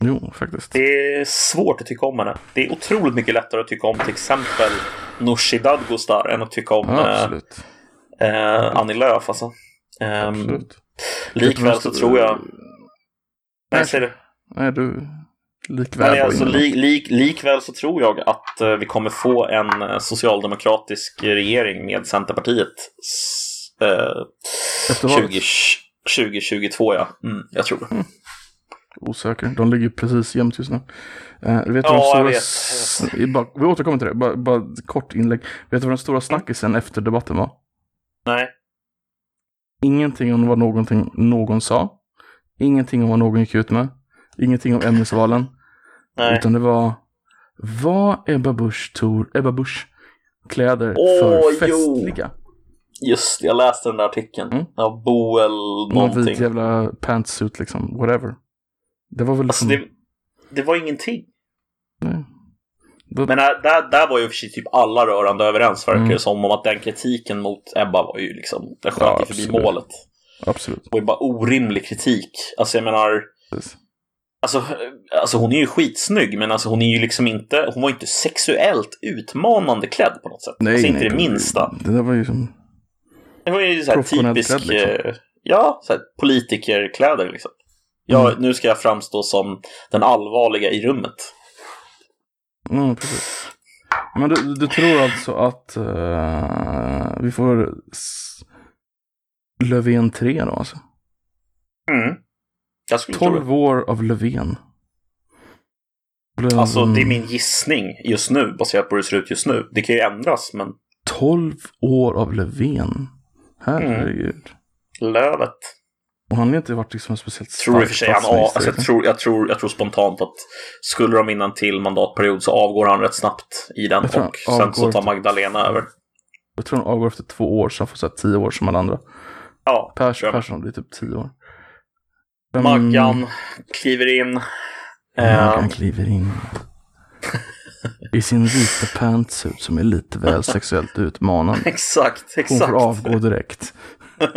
Speaker 1: jo, faktiskt.
Speaker 2: Det är svårt att tycka om henne. Det är otroligt mycket lättare att tycka om till exempel Nooshi Dadgostar än att tycka om
Speaker 1: Ja,
Speaker 2: eh, eh, Annie Lööf alltså. Ehm,
Speaker 1: absolut.
Speaker 2: likväl så tror jag... Nej, säg det.
Speaker 1: Nej, du... Likväl.
Speaker 2: Nej, alltså, li, lik, likväl så tror jag att eh, vi kommer få en eh, socialdemokratisk regering med Centerpartiet eh,
Speaker 1: Efter valet.
Speaker 2: 20, 2022. Ja, mm, jag tror det.
Speaker 1: Osäker. De ligger precis jämnt just nu. Uh, vet
Speaker 2: Ja,
Speaker 1: de
Speaker 2: jag
Speaker 1: stora...
Speaker 2: vet.
Speaker 1: bara, vi återkommer till det. Bara, bara kort inlägg. Vet du vad den stora snackisen efter debatten var?
Speaker 2: Nej.
Speaker 1: Ingenting om vad någonting någon sa. Ingenting om vad någon gick ut med. Ingenting om ämnesvalen.
Speaker 2: Nej.
Speaker 1: Utan det var Var Ebba Busch Ebba Busch kläder
Speaker 2: Åh,
Speaker 1: för
Speaker 2: jo. Just det, jag läste den där artikeln.
Speaker 1: Mm.
Speaker 2: Av Boel
Speaker 1: Någon
Speaker 2: någonting.
Speaker 1: vit jävla pantsuit liksom, whatever. Det var väl
Speaker 2: Alltså
Speaker 1: liksom...
Speaker 2: det, det var ingenting.
Speaker 1: nej.
Speaker 2: Men där, där, där var ju för sig typ alla rörande överens verkar
Speaker 1: Mm.
Speaker 2: det som om att den kritiken mot Ebba var ju liksom, den sköt
Speaker 1: Ja,
Speaker 2: förbi målet.
Speaker 1: Absolut.
Speaker 2: Det var ju bara orimlig kritik. Alltså jag menar,
Speaker 1: Precis.
Speaker 2: Alltså, alltså hon är ju skitsnygg, men alltså hon är ju liksom inte, hon var ju inte sexuellt utmanande klädd på något sätt.
Speaker 1: Nej,
Speaker 2: alltså
Speaker 1: nej,
Speaker 2: inte det
Speaker 1: det-
Speaker 2: minsta.
Speaker 1: Det där var ju som...
Speaker 2: Det var ju så här typisk,
Speaker 1: klädd, liksom.
Speaker 2: eh, ja, så här politikerkläder liksom. Ja,
Speaker 1: Mm.
Speaker 2: nu ska jag framstå som den allvarliga i rummet.
Speaker 1: Ja, precis. Men du, du tror alltså att eh, vi får Löfven 3 då alltså.
Speaker 2: Mm. Jag skulle tro
Speaker 1: 12
Speaker 2: det.
Speaker 1: år av Löfven. Blev-
Speaker 2: Alltså, det är min gissning just nu, baserat på hur det ser ut just nu. Det kan ju ändras, men
Speaker 1: 12 år av Löfven. Herregud.
Speaker 2: Lövet.
Speaker 1: Och han har inte varit liksom en speciellt
Speaker 2: Tror i för sig han alltså, jag,
Speaker 1: liksom.
Speaker 2: tror, jag, tror, jag tror spontant att skulle de vinna en till mandatperiod så avgår han rätt snabbt i den och sen så tar Magdalena över.
Speaker 1: Jag tror han avgår efter två år, så han får säga tio år som alla andra.
Speaker 2: Ja,
Speaker 1: Pers. Persson blir typ tio år. Vem-
Speaker 2: Maggan kliver in.
Speaker 1: Maggan kliver in. I sin vita pantsuit som är lite väl sexuellt utmanande.
Speaker 2: exakt,
Speaker 1: Hon
Speaker 2: exakt.
Speaker 1: får avgå direkt.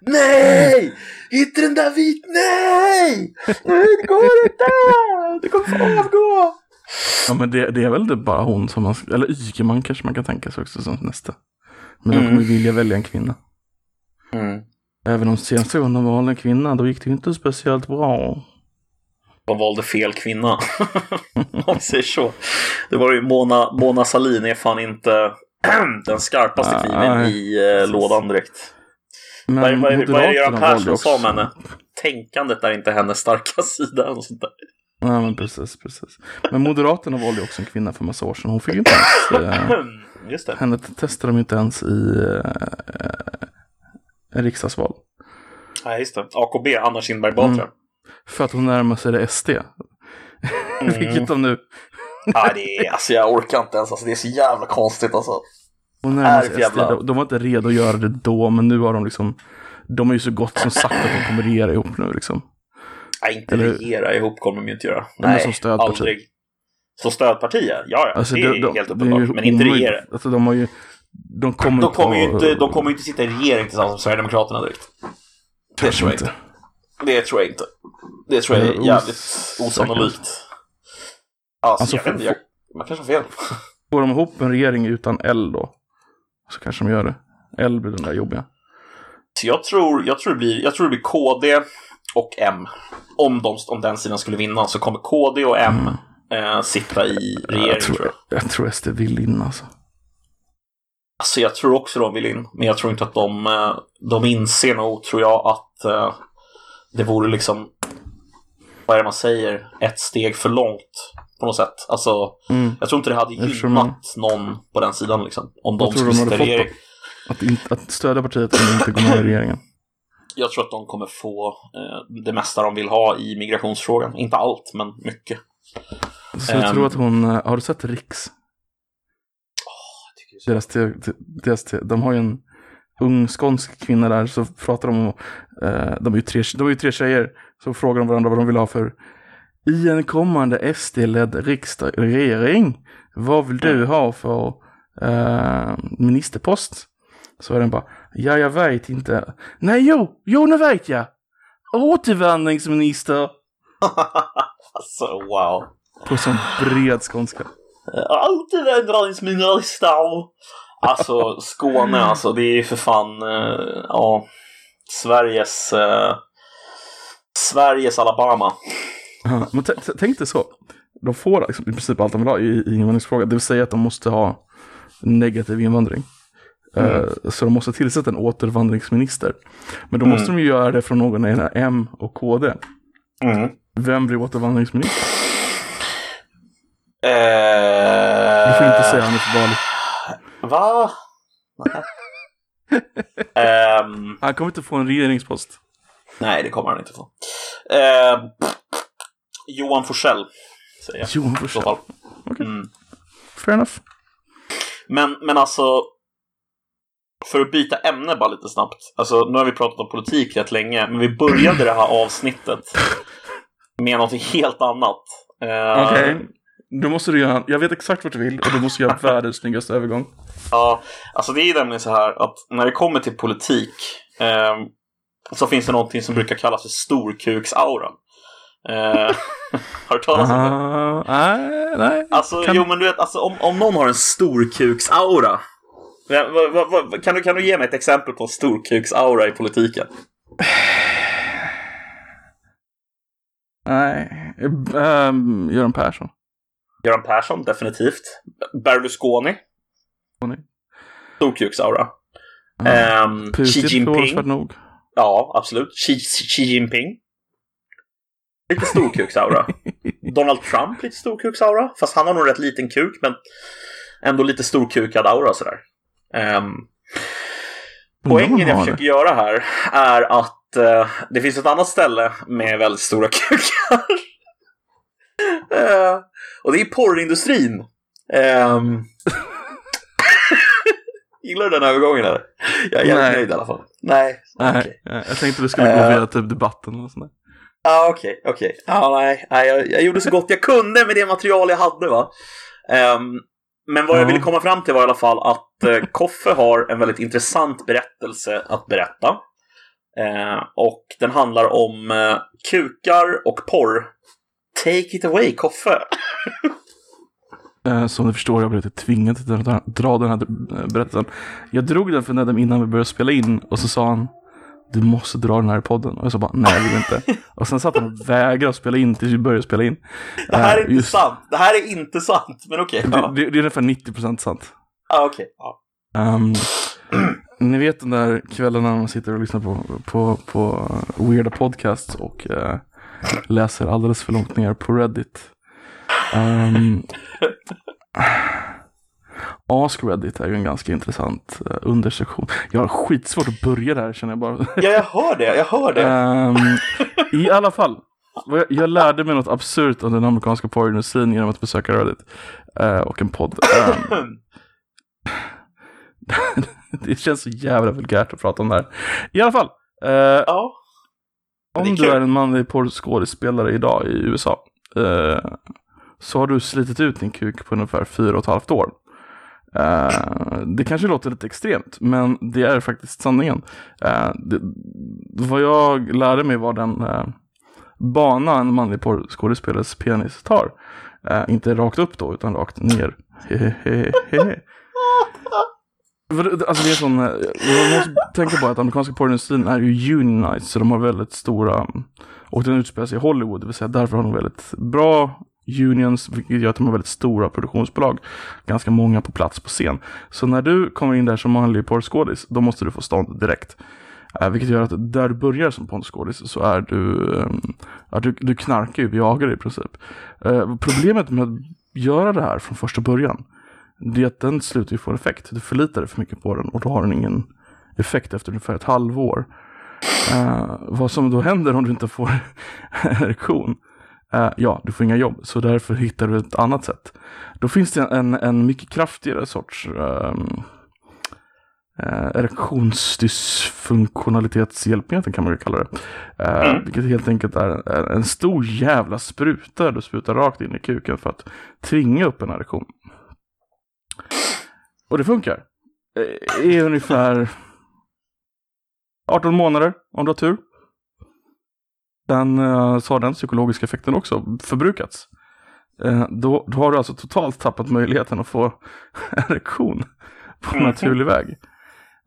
Speaker 2: Nej! Inte den där vit... Nej! Det går inte! Du kommer få avgå!
Speaker 1: Ja men det, det är väl det bara hon som man, eller Ygeman kanske man kan tänka sig också som nästa. Men de
Speaker 2: Mm.
Speaker 1: kommer ju vilja välja en kvinna.
Speaker 2: Mm.
Speaker 1: Även om senaste gången de valde en kvinna, då gick det ju inte speciellt bra.
Speaker 2: De valde fel kvinna. Om vi säger så. Det var ju Mona, Mona Sahlin är fan inte den skarpaste kniven
Speaker 1: Nej,
Speaker 2: i eh, lådan direkt.
Speaker 1: Men
Speaker 2: Vad, vad, vad är det Göran Persson sa om henne? Tänkandet är inte hennes starka sida. Och sånt där.
Speaker 1: Ja men precis, precis. Men Moderaterna valde ju också en kvinna för massa år sedan. Hon fick ju inte ens, eh,
Speaker 2: Just det.
Speaker 1: henne testade de inte ens i eh, en riksdagsval.
Speaker 2: Nej, just det. AKB, Anna Kinberg Batra.
Speaker 1: Mm. För att hon närmar sig det SD.
Speaker 2: Mm.
Speaker 1: Vilket de nu,
Speaker 2: Nej, det är, alltså jag orkar inte ens. Alltså, det är så jävla konstigt alltså.
Speaker 1: hon närmar
Speaker 2: Är
Speaker 1: sig SD. De, de var inte redo att göra det då, men nu har de liksom, de har ju så gott som sagt att de kommer regera ihop nu liksom.
Speaker 2: Nej, inte
Speaker 1: Eller-
Speaker 2: regera ihop kommer de ju inte göra. Nej,
Speaker 1: som stödparti.
Speaker 2: aldrig. Som stödparti, ja. Ja, ja.
Speaker 1: Alltså,
Speaker 2: det är helt
Speaker 1: det
Speaker 2: uppenbart.
Speaker 1: ju
Speaker 2: Men inte regera.
Speaker 1: Alltså de har ju, de kommer
Speaker 2: De kommer, ju
Speaker 1: ta-
Speaker 2: inte, de kommer ju inte sitta i regering tillsammans med Sverigedemokraterna direkt. Det
Speaker 1: Kanske
Speaker 2: tror jag inte. Det tror jag inte. Det tror jag är
Speaker 1: är
Speaker 2: jävligt osannolikt. Alltså,
Speaker 1: Alltså,
Speaker 2: jag vet inte. Jag, man kanske har fel.
Speaker 1: Får de ihop en regering utan L då? Så kanske de gör det. L blir den där jobbiga.
Speaker 2: Så jag tror, jag tror, det, blir, jag tror det blir KD och M. Om, de, om den sidan skulle vinna så kommer KD och M eh, sitta i regering
Speaker 1: jag,
Speaker 2: tror
Speaker 1: tror,
Speaker 2: jag.
Speaker 1: jag tror SD vill in alltså.
Speaker 2: Alltså jag tror också de vill in. Men jag tror inte att de, eh, de inser nog, tror jag, att eh, det vore liksom, vad är det man säger, ett steg för långt på något sätt. Alltså,
Speaker 1: Mm.
Speaker 2: jag tror inte det hade gynnat någon på den sidan liksom. Om de skulle
Speaker 1: de
Speaker 2: sitta i regering.
Speaker 1: Att, in, att stödja partiet som inte går med i regeringen.
Speaker 2: Jag tror att de kommer få eh, det mesta de vill ha i migrationsfrågan. Inte allt, men mycket.
Speaker 1: Så jag
Speaker 2: Ehm.
Speaker 1: tror att hon, eh, har du sett Riks? Deras, te, deras te, de har ju en ung skånsk kvinna där, så pratar de om, eh, de, är ju tre, de är ju tre tjejer, så frågar de varandra vad de vill ha för i en kommande SD-ledd riksdagsregering, vad vill du ha för eh, ministerpost? Så är den bara, ja jag vet inte. Nej jo, jo nu vet jag. Återvandringsminister.
Speaker 2: alltså, wow.
Speaker 1: På sån bred skånska.
Speaker 2: Återvandringsminister. Alltså, Skåne alltså, det är ju för fan, eh, ja, Sveriges, eh, Sveriges Alabama.
Speaker 1: Men tänk dig så. De får liksom i princip allt de vill ha i, i invandringsfrågan. Det vill säga att de måste ha negativ invandring. Eh, så de måste tillsätta en återvandringsminister. Men då måste de ju göra det från någon i M och KD.
Speaker 2: Mm.
Speaker 1: Vem blir återvandringsminister?
Speaker 2: Eh,
Speaker 1: Du får inte säga Hanif Bali.
Speaker 2: Va? Ehm,
Speaker 1: Han kommer inte få en regeringspost.
Speaker 2: nej, det kommer han inte få. Ehm, Johan Forsell, säger jag.
Speaker 1: Johan
Speaker 2: fall.
Speaker 1: Okej.
Speaker 2: Mm.
Speaker 1: Fair enough.
Speaker 2: Men, men alltså, för att byta ämne bara lite snabbt. Alltså, nu har vi pratat om politik rätt länge, men vi började det här avsnittet med något helt annat. Eh,
Speaker 1: Okej. Då måste du göra, jag vet exakt vart du vill och du måste göra världens snyggaste övergång.
Speaker 2: Ja, alltså det är nämligen så här att när det kommer till politik eh, så finns det någonting som brukar kallas för storkuksaura. Eh, har du talas om det?
Speaker 1: Ah, nej, nej.
Speaker 2: Alltså,
Speaker 1: Kan-
Speaker 2: jo men du vet, alltså, om, om någon har en storkuksaura. Kan, du, kan du ge mig ett exempel på en storkuksaura i politiken?
Speaker 1: Nej. Um, Göran Persson.
Speaker 2: Göran Persson, definitivt. Berlusconi. Storkuksaura.
Speaker 1: Ja.
Speaker 2: Um, Xi Jinping.
Speaker 1: nog.
Speaker 2: Ja, absolut. Xi, Xi Jinping. Lite storkuksaura. Donald Trump, lite storkuksaura. Fast han har nog rätt liten kuk, men ändå lite storkukad aura sådär. Um, poängen jag försöker göra här är att eh, det finns ett annat ställe med väldigt stora kukar. Eh, och det är porrindustrin. Um, Gillar du den övergången eller? Jag är jävligt nöjd i alla fall. Nej,
Speaker 1: Nej,
Speaker 2: okej.
Speaker 1: jag tänkte du skulle gå
Speaker 2: Eh.
Speaker 1: via typ debatten och sådär.
Speaker 2: Ja, okej, okej. Ja, nej, nej jag, jag gjorde så gott jag kunde med det material jag hade, va. Ehm, men vad jag
Speaker 1: Ja.
Speaker 2: ville komma fram till var i alla fall att uh, Koffe har en väldigt intressant berättelse att berätta. Eh, och den handlar om eh, kukar och porr. Take it away, Koffe!
Speaker 1: Eh, Som ni förstår, jag blev lite tvingad till att dra- den här eh, berättelsen. Jag drog den för Nedem innan vi började spela in och så sa han Du måste dra den här podden. Och jag sa bara nej, jag vill inte. Och sen satt han och vägrade spela in tills vi började spela in.
Speaker 2: Det här är
Speaker 1: Eh,
Speaker 2: inte
Speaker 1: just-
Speaker 2: sant. Det här är inte sant, men okej.
Speaker 1: Det,
Speaker 2: ja.
Speaker 1: det, det är ungefär 90% sant.
Speaker 2: Ja, okej. Ja.
Speaker 1: Ehm, ni vet den där kvällen när man sitter och lyssnar på, på, på weirda podcasts och eh, läser alldeles för långt ner på Reddit. Um, Ask Reddit är ju en ganska intressant uh, undersektion. Jag har skitsvårt att börja där känner jag bara.
Speaker 2: ja, jag hör det. Jag hör det.
Speaker 1: Ehm, I alla fall. Jag, jag lärde mig något absurt om den amerikanska porrindustrin genom att besöka Reddit. eh, och en podd. Ehm, det känns så jävla vulgärt att prata om det här. I alla fall. eh,
Speaker 2: ja. Det är
Speaker 1: om du är en manlig porrskådespelare idag i USA. eh, så har du slitit ut din kuk på ungefär fyra och ett halvt år. Eh, det kanske låter lite extremt, men det är faktiskt sanningen. Eh, det, vad jag lärde mig var den uh, bana en manlig porrskådespelares penis tar. Eh, inte rakt upp då, utan rakt ner. Alltså det är sån, eh, man måste tänka på att amerikanska porrindustrin är ju unionized, så de har väldigt stora, och den utspelar sig i Hollywood, det vill säga därför har de väldigt bra unions, vilket gör att de har väldigt stora produktionsbolag. Ganska många på plats på scen. Så när du kommer in där som manlig porrskådis, då måste du få stånd direkt. Eh, vilket gör att där du börjar som porrskådis så är du, eh, du, du knarkar ju, jagar i princip. Eh, problemet med att göra det här från första början, det är att den slutar ju få en effekt. Du förlitar dig för mycket på den och då har den ingen effekt efter ungefär ett halvår. Eh, vad som då händer om du inte får erektion, eh, ja, du får inga jobb, så därför hittar du ett annat sätt. Då finns det en, en mycket kraftigare sorts ehm, eh, erektionsdysfunktionalitetshjälpmedel kan man ju kalla det. Eh,
Speaker 2: Mm.
Speaker 1: Vilket helt enkelt är är en stor jävla spruta du sprutar rakt in i kuken för att tvinga upp en erektion. Och det funkar. Eh, I ungefär 18 månader om du har tur. Sen eh, så har den psykologiska effekten också förbrukats. Eh, då, då har du alltså totalt tappat möjligheten att få erektion på
Speaker 2: Mhm.
Speaker 1: naturlig väg.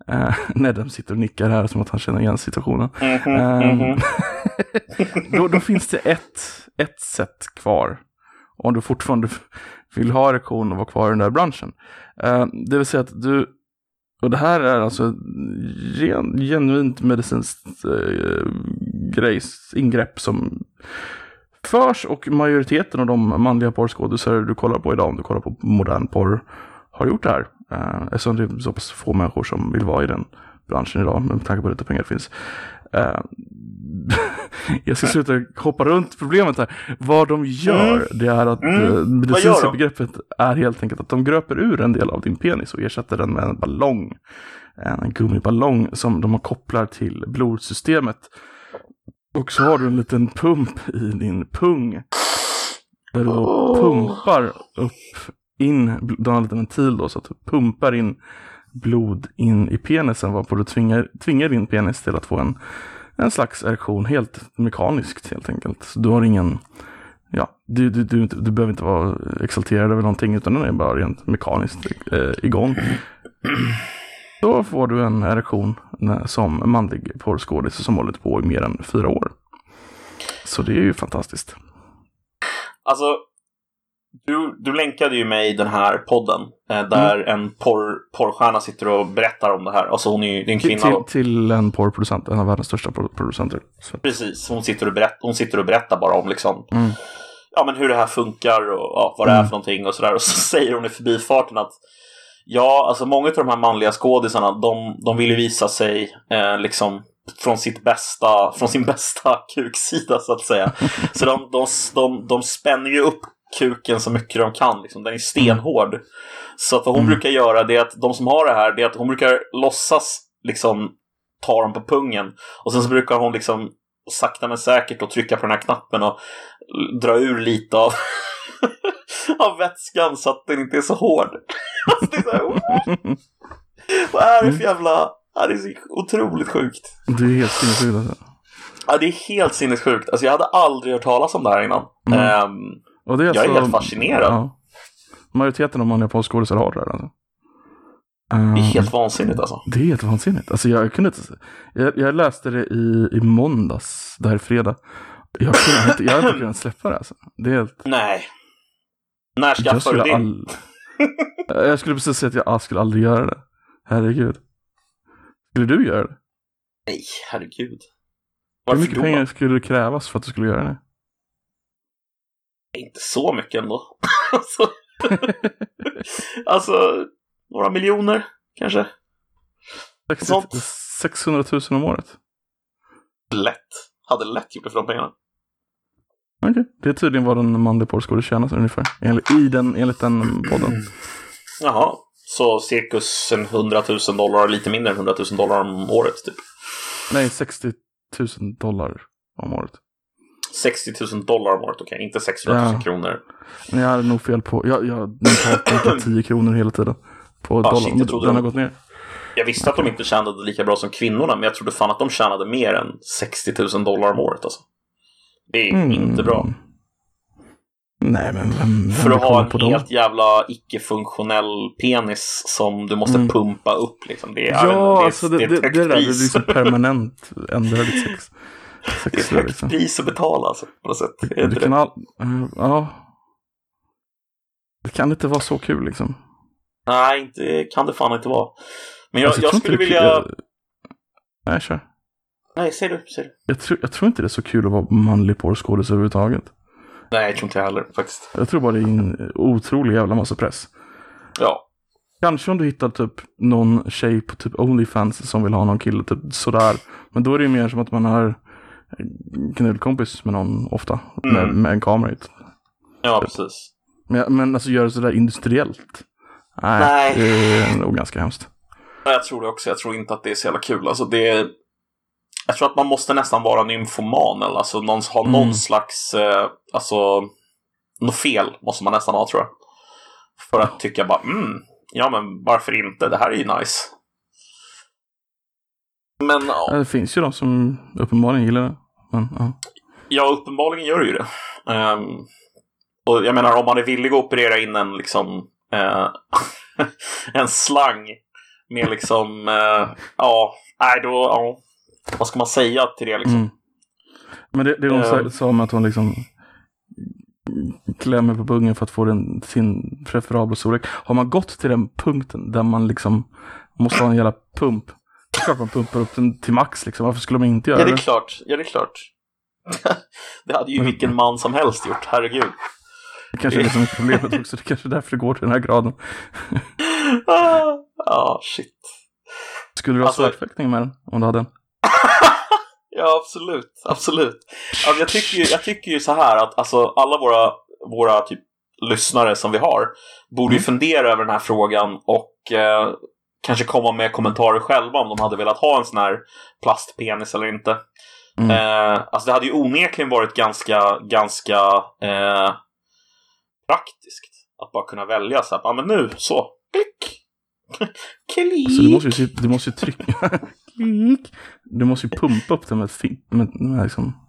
Speaker 1: Eh, Nedem sitter och nickar här som att han känner igen situationen.
Speaker 2: Mhm,
Speaker 1: Ehm,
Speaker 2: mhm.
Speaker 1: då, då finns det ett, ett sätt kvar. Om du fortfarande vill ha erektion och vara kvar i den där branschen. Eh, det vill säga att du, och det här är alltså gen, genuint medicinskt eh, grejs, ingrepp som förs och majoriteten av de manliga porrskådisar du kollar på idag, om du kollar på modern porr, har gjort det här. Eh, eftersom det är så pass få människor som vill vara i den branschen idag, med tanke på hur lite pengar det finns. Eh, jag ska sluta hoppa runt problemet här. Vad de gör, det är att
Speaker 2: Mm.
Speaker 1: mm.
Speaker 2: Vad
Speaker 1: medicinska begreppet är helt enkelt att de gröper ur en del av din penis och ersätter den med en ballong. En gummiballong som de har kopplar till blodsystemet. Och så har du en liten pump i din pung. Där du då
Speaker 2: Åh.
Speaker 1: pumpar upp in, du har en liten ventil då, så att du pumpar in blod in i penisen varpå du tvingar, tvingar din penis till att få en, en slags erektion helt mekaniskt helt enkelt. Så du har ingen, ja, du, du, du, du behöver inte vara exalterad över någonting utan den är bara rent mekaniskt eh, igång. Då får du en erektion som manlig porrskådis som hållit på i mer än fyra år. Så det är ju fantastiskt.
Speaker 2: Alltså, du, du länkade ju mig den här podden eh, där
Speaker 1: Mm.
Speaker 2: en porr, porrstjärna sitter och berättar om det här. Alltså hon är ju är en
Speaker 1: Till,
Speaker 2: kvinna
Speaker 1: till,
Speaker 2: då.
Speaker 1: till en porrproducent, en av världens största pro- producenter. Så.
Speaker 2: Precis, hon sitter, och berätt, hon sitter och berättar bara om liksom,
Speaker 1: Mm.
Speaker 2: ja, men hur det här funkar och ja, vad det är
Speaker 1: Mm.
Speaker 2: för någonting och sådär. Och så säger hon i förbifarten att ja, alltså många av de här manliga skådisarna, de, de vill ju visa sig eh, liksom från, sitt bästa, från sin bästa kuksida så att säga. Så de, de, de, de spänner ju upp kuken så mycket de kan. Liksom. Den är stenhård. Så att vad hon
Speaker 1: Mm.
Speaker 2: brukar göra det är att de som har det här, det är att hon brukar låtsas liksom ta dem på pungen. Och sen så brukar hon liksom sakta men säkert och trycka på den här knappen och dra ur lite av, av vätskan så att den inte är så hård. Alltså, det är så här, "What? vad är det för jävla... Ja, det är så otroligt sjukt.
Speaker 1: Du är helt sinnessjuk alltså.
Speaker 2: Ja, det är helt sinnessjukt. Alltså, jag hade aldrig hört talas om det här innan.
Speaker 1: Mm.
Speaker 2: Ehm,
Speaker 1: Och det är
Speaker 2: Jag är
Speaker 1: alltså-
Speaker 2: helt fascinerad.
Speaker 1: Ja. Majoriteten av manliga porrskådisar har det här alltså. Ehm,
Speaker 2: det är helt vansinnigt alltså.
Speaker 1: Det är helt vansinnigt. Alltså jag kunde inte... Jag, jag läste det i, i måndags, det här är fredag. Jag, kunde inte, jag hade inte kunnat släppa det alltså. Det är helt...
Speaker 2: Nej. När
Speaker 1: Jag
Speaker 2: skaffar du
Speaker 1: skulle,
Speaker 2: din?
Speaker 1: all... jag skulle precis säga att jag skulle aldrig göra det. Herregud. Skulle du göra det?
Speaker 2: Nej, herregud.
Speaker 1: Hur
Speaker 2: Varför
Speaker 1: mycket
Speaker 2: då?
Speaker 1: pengar skulle det krävas för att du skulle göra det?
Speaker 2: Inte så mycket ändå. alltså, alltså, några miljoner kanske.
Speaker 1: 60,
Speaker 2: Sånt.
Speaker 1: 600 000 om året?
Speaker 2: Lätt. Hade lätt gjort det för de pengarna.
Speaker 1: Okej. Det är tydligen vad en manlig porrskådis tjänar ungefär. Enligt, i den, enligt den podden.
Speaker 2: Jaha. Så cirkus en 100 000 dollar, lite mindre än 100 000 dollar om året typ.
Speaker 1: Nej, 60 000 dollar om året.
Speaker 2: 60 000 dollar om året, okej. Inte 600 000
Speaker 1: Ja.
Speaker 2: kronor.
Speaker 1: Men jag hade nog fel på, jag, jag har tänkt 10 kronor hela tiden. På dollar.
Speaker 2: shit, jag
Speaker 1: Men
Speaker 2: trodde
Speaker 1: den har
Speaker 2: de-
Speaker 1: gått ner.
Speaker 2: Jag visste att de inte tjänade lika bra som kvinnorna, men jag trodde fan att de tjänade mer än 60 000 dollar om året alltså. Det är
Speaker 1: Mm.
Speaker 2: inte bra.
Speaker 1: Nej, men vem, vem
Speaker 2: För att ha en
Speaker 1: på dem?
Speaker 2: helt jävla icke-funktionell penis som du måste
Speaker 1: Mm.
Speaker 2: pumpa upp liksom. Det är, vet inte,
Speaker 1: Ja,
Speaker 2: det är,
Speaker 1: alltså det,
Speaker 2: det är
Speaker 1: det, det,
Speaker 2: högt
Speaker 1: där det är liksom permanent ändrar ditt sex.
Speaker 2: det är ett högt
Speaker 1: liksom.
Speaker 2: pris att betala alltså, på något sätt.
Speaker 1: Du
Speaker 2: inte
Speaker 1: kan all, eh, ja. Det kan inte vara så kul liksom.
Speaker 2: Nej, inte, kan det fan inte vara. Men jag,
Speaker 1: Alltså,
Speaker 2: jag
Speaker 1: inte
Speaker 2: skulle vilja...
Speaker 1: kul- Nej, kör.
Speaker 2: Nej, säg du, säg du.
Speaker 1: Jag tror, jag tror inte det är så kul att vara manlig porrskådis överhuvudtaget.
Speaker 2: Nej, jag tror inte jag heller faktiskt.
Speaker 1: Jag tror bara det är en otrolig jävla massa press.
Speaker 2: Ja,
Speaker 1: Kanske om du hittar typ någon tjej på typ Onlyfans som vill ha någon kille typ sådär. Men då är det ju mer som att man har knullkompis med någon ofta. Med,
Speaker 2: Mm.
Speaker 1: med en kamera hit.
Speaker 2: ja precis.
Speaker 1: Men, men alltså göra det sådär industriellt. Nej,
Speaker 2: Nej.
Speaker 1: det är nog ganska hemskt.
Speaker 2: Ja, Jag tror det också. Jag tror inte att det är så jävla kul. Alltså det är... Jag tror att man måste nästan vara nymfoman eller alltså någon, ha någon
Speaker 1: Mm.
Speaker 2: slags, eh, alltså, något fel måste man nästan ha tror jag. För att tycka bara, mm, ja men varför inte? Det här är ju nice. Men ja,
Speaker 1: Det finns ju de som uppenbarligen gillar det. Men, ja.
Speaker 2: ja uppenbarligen gör det ju det. Ehm, och jag menar om man är villig att operera in en liksom, eh, en slang med liksom, eh, ja, nej då, ja, vad ska man säga till det liksom?
Speaker 1: Mm. Men det, det hon sa- sa om att hon liksom klämmer på pungen för att få den, sin preferabla storlek. Har man gått till den punkten där man liksom måste ha en jävla pump. Det klart man pumpar upp den till max liksom. Varför skulle man inte göra
Speaker 2: Ja, det är
Speaker 1: det?
Speaker 2: klart. Ja, det är klart. det hade ju vilken man som helst gjort, herregud.
Speaker 1: Det kanske är det som är problemet också. Det kanske är därför det går till den här graden.
Speaker 2: Ah, ah, shit.
Speaker 1: Skulle du ha
Speaker 2: Alltså-
Speaker 1: svärtfäktning med den? Om du hade en?
Speaker 2: Ja, absolut. Absolut. Alltså, jag, tycker ju, jag tycker ju så här att alltså, alla våra, våra typ, lyssnare som vi har borde ju
Speaker 1: Mm.
Speaker 2: fundera över den här frågan och eh, kanske komma med kommentarer själva om de hade velat ha en sån här plastpenis eller inte.
Speaker 1: Mm.
Speaker 2: Eh, alltså det hade ju onekligen varit ganska, ganska eh, praktiskt att bara kunna välja så här, ja men nu, så, klick! klick!
Speaker 1: Så du måste ju, sitta- du måste ju trycka. Klick. du måste ju pumpa upp den med. Med, med liksom...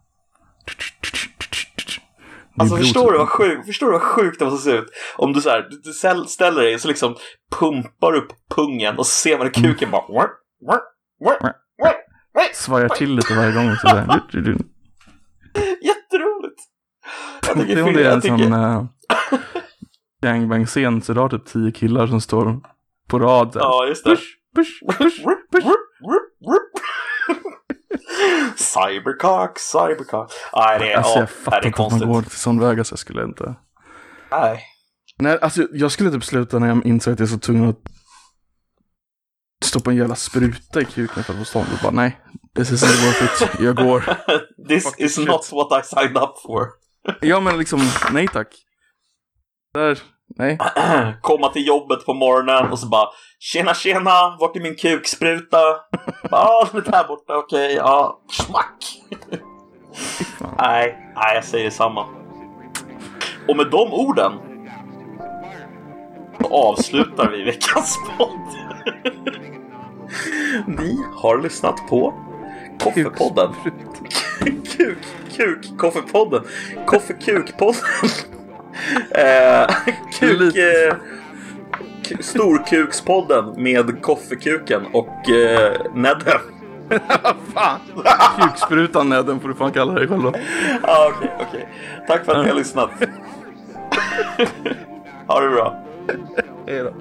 Speaker 2: Alltså förstår du vad sjukt, förstår du vad sjukt det måste se ut? Om du så här, du, du ställ- ställer dig och så liksom pumpar upp pungen och så ser man kuken bara... Wah, wah, wah.
Speaker 1: Svajar till lite varje gång. Så där.
Speaker 2: Jätteroligt! Jag tycker, det,
Speaker 1: är en
Speaker 2: tycker,
Speaker 1: sån... eh, gangbang-scen så du har typ tio killar som står på rad. där.
Speaker 2: Ja, just det.
Speaker 1: Push, push, push, push.
Speaker 2: Cybercock, cybercock. Nej, det är,
Speaker 1: Alltså
Speaker 2: ja,
Speaker 1: jag fattar
Speaker 2: det är
Speaker 1: inte att man går till sån väg, alltså jag skulle inte.
Speaker 2: Nej.
Speaker 1: Nej, alltså jag skulle typ sluta när jag insåg att jag är så tvungen att stoppa en jävla spruta i kuken för att få stånd. Och bara nej, this is not worth it. Jag går.
Speaker 2: This
Speaker 1: Fuck
Speaker 2: is
Speaker 1: shit.
Speaker 2: not what I signed up for.
Speaker 1: Ja men liksom, nej tack. Där, nej.
Speaker 2: Komma till jobbet på morgonen och så bara Tjena tjena, vart är min kukspruta? Ja, den är där borta, okej, ja, smack. Nej, nej, jag säger detsamma. Och med de orden avslutar vi veckans podd. Ni har lyssnat på Koffepodden. Kuk, kuk, Koffepodden. Koffekukpodden. Eh, kuk, eh, Storkukspodden med Koffekuken och eh, Nedden.
Speaker 1: Fan! Kuksprutan nej, den får du fan kalla dig själv då.
Speaker 2: ah, Okej, okej. Tack för att ni har lyssnat. ha det bra.
Speaker 1: Hej då.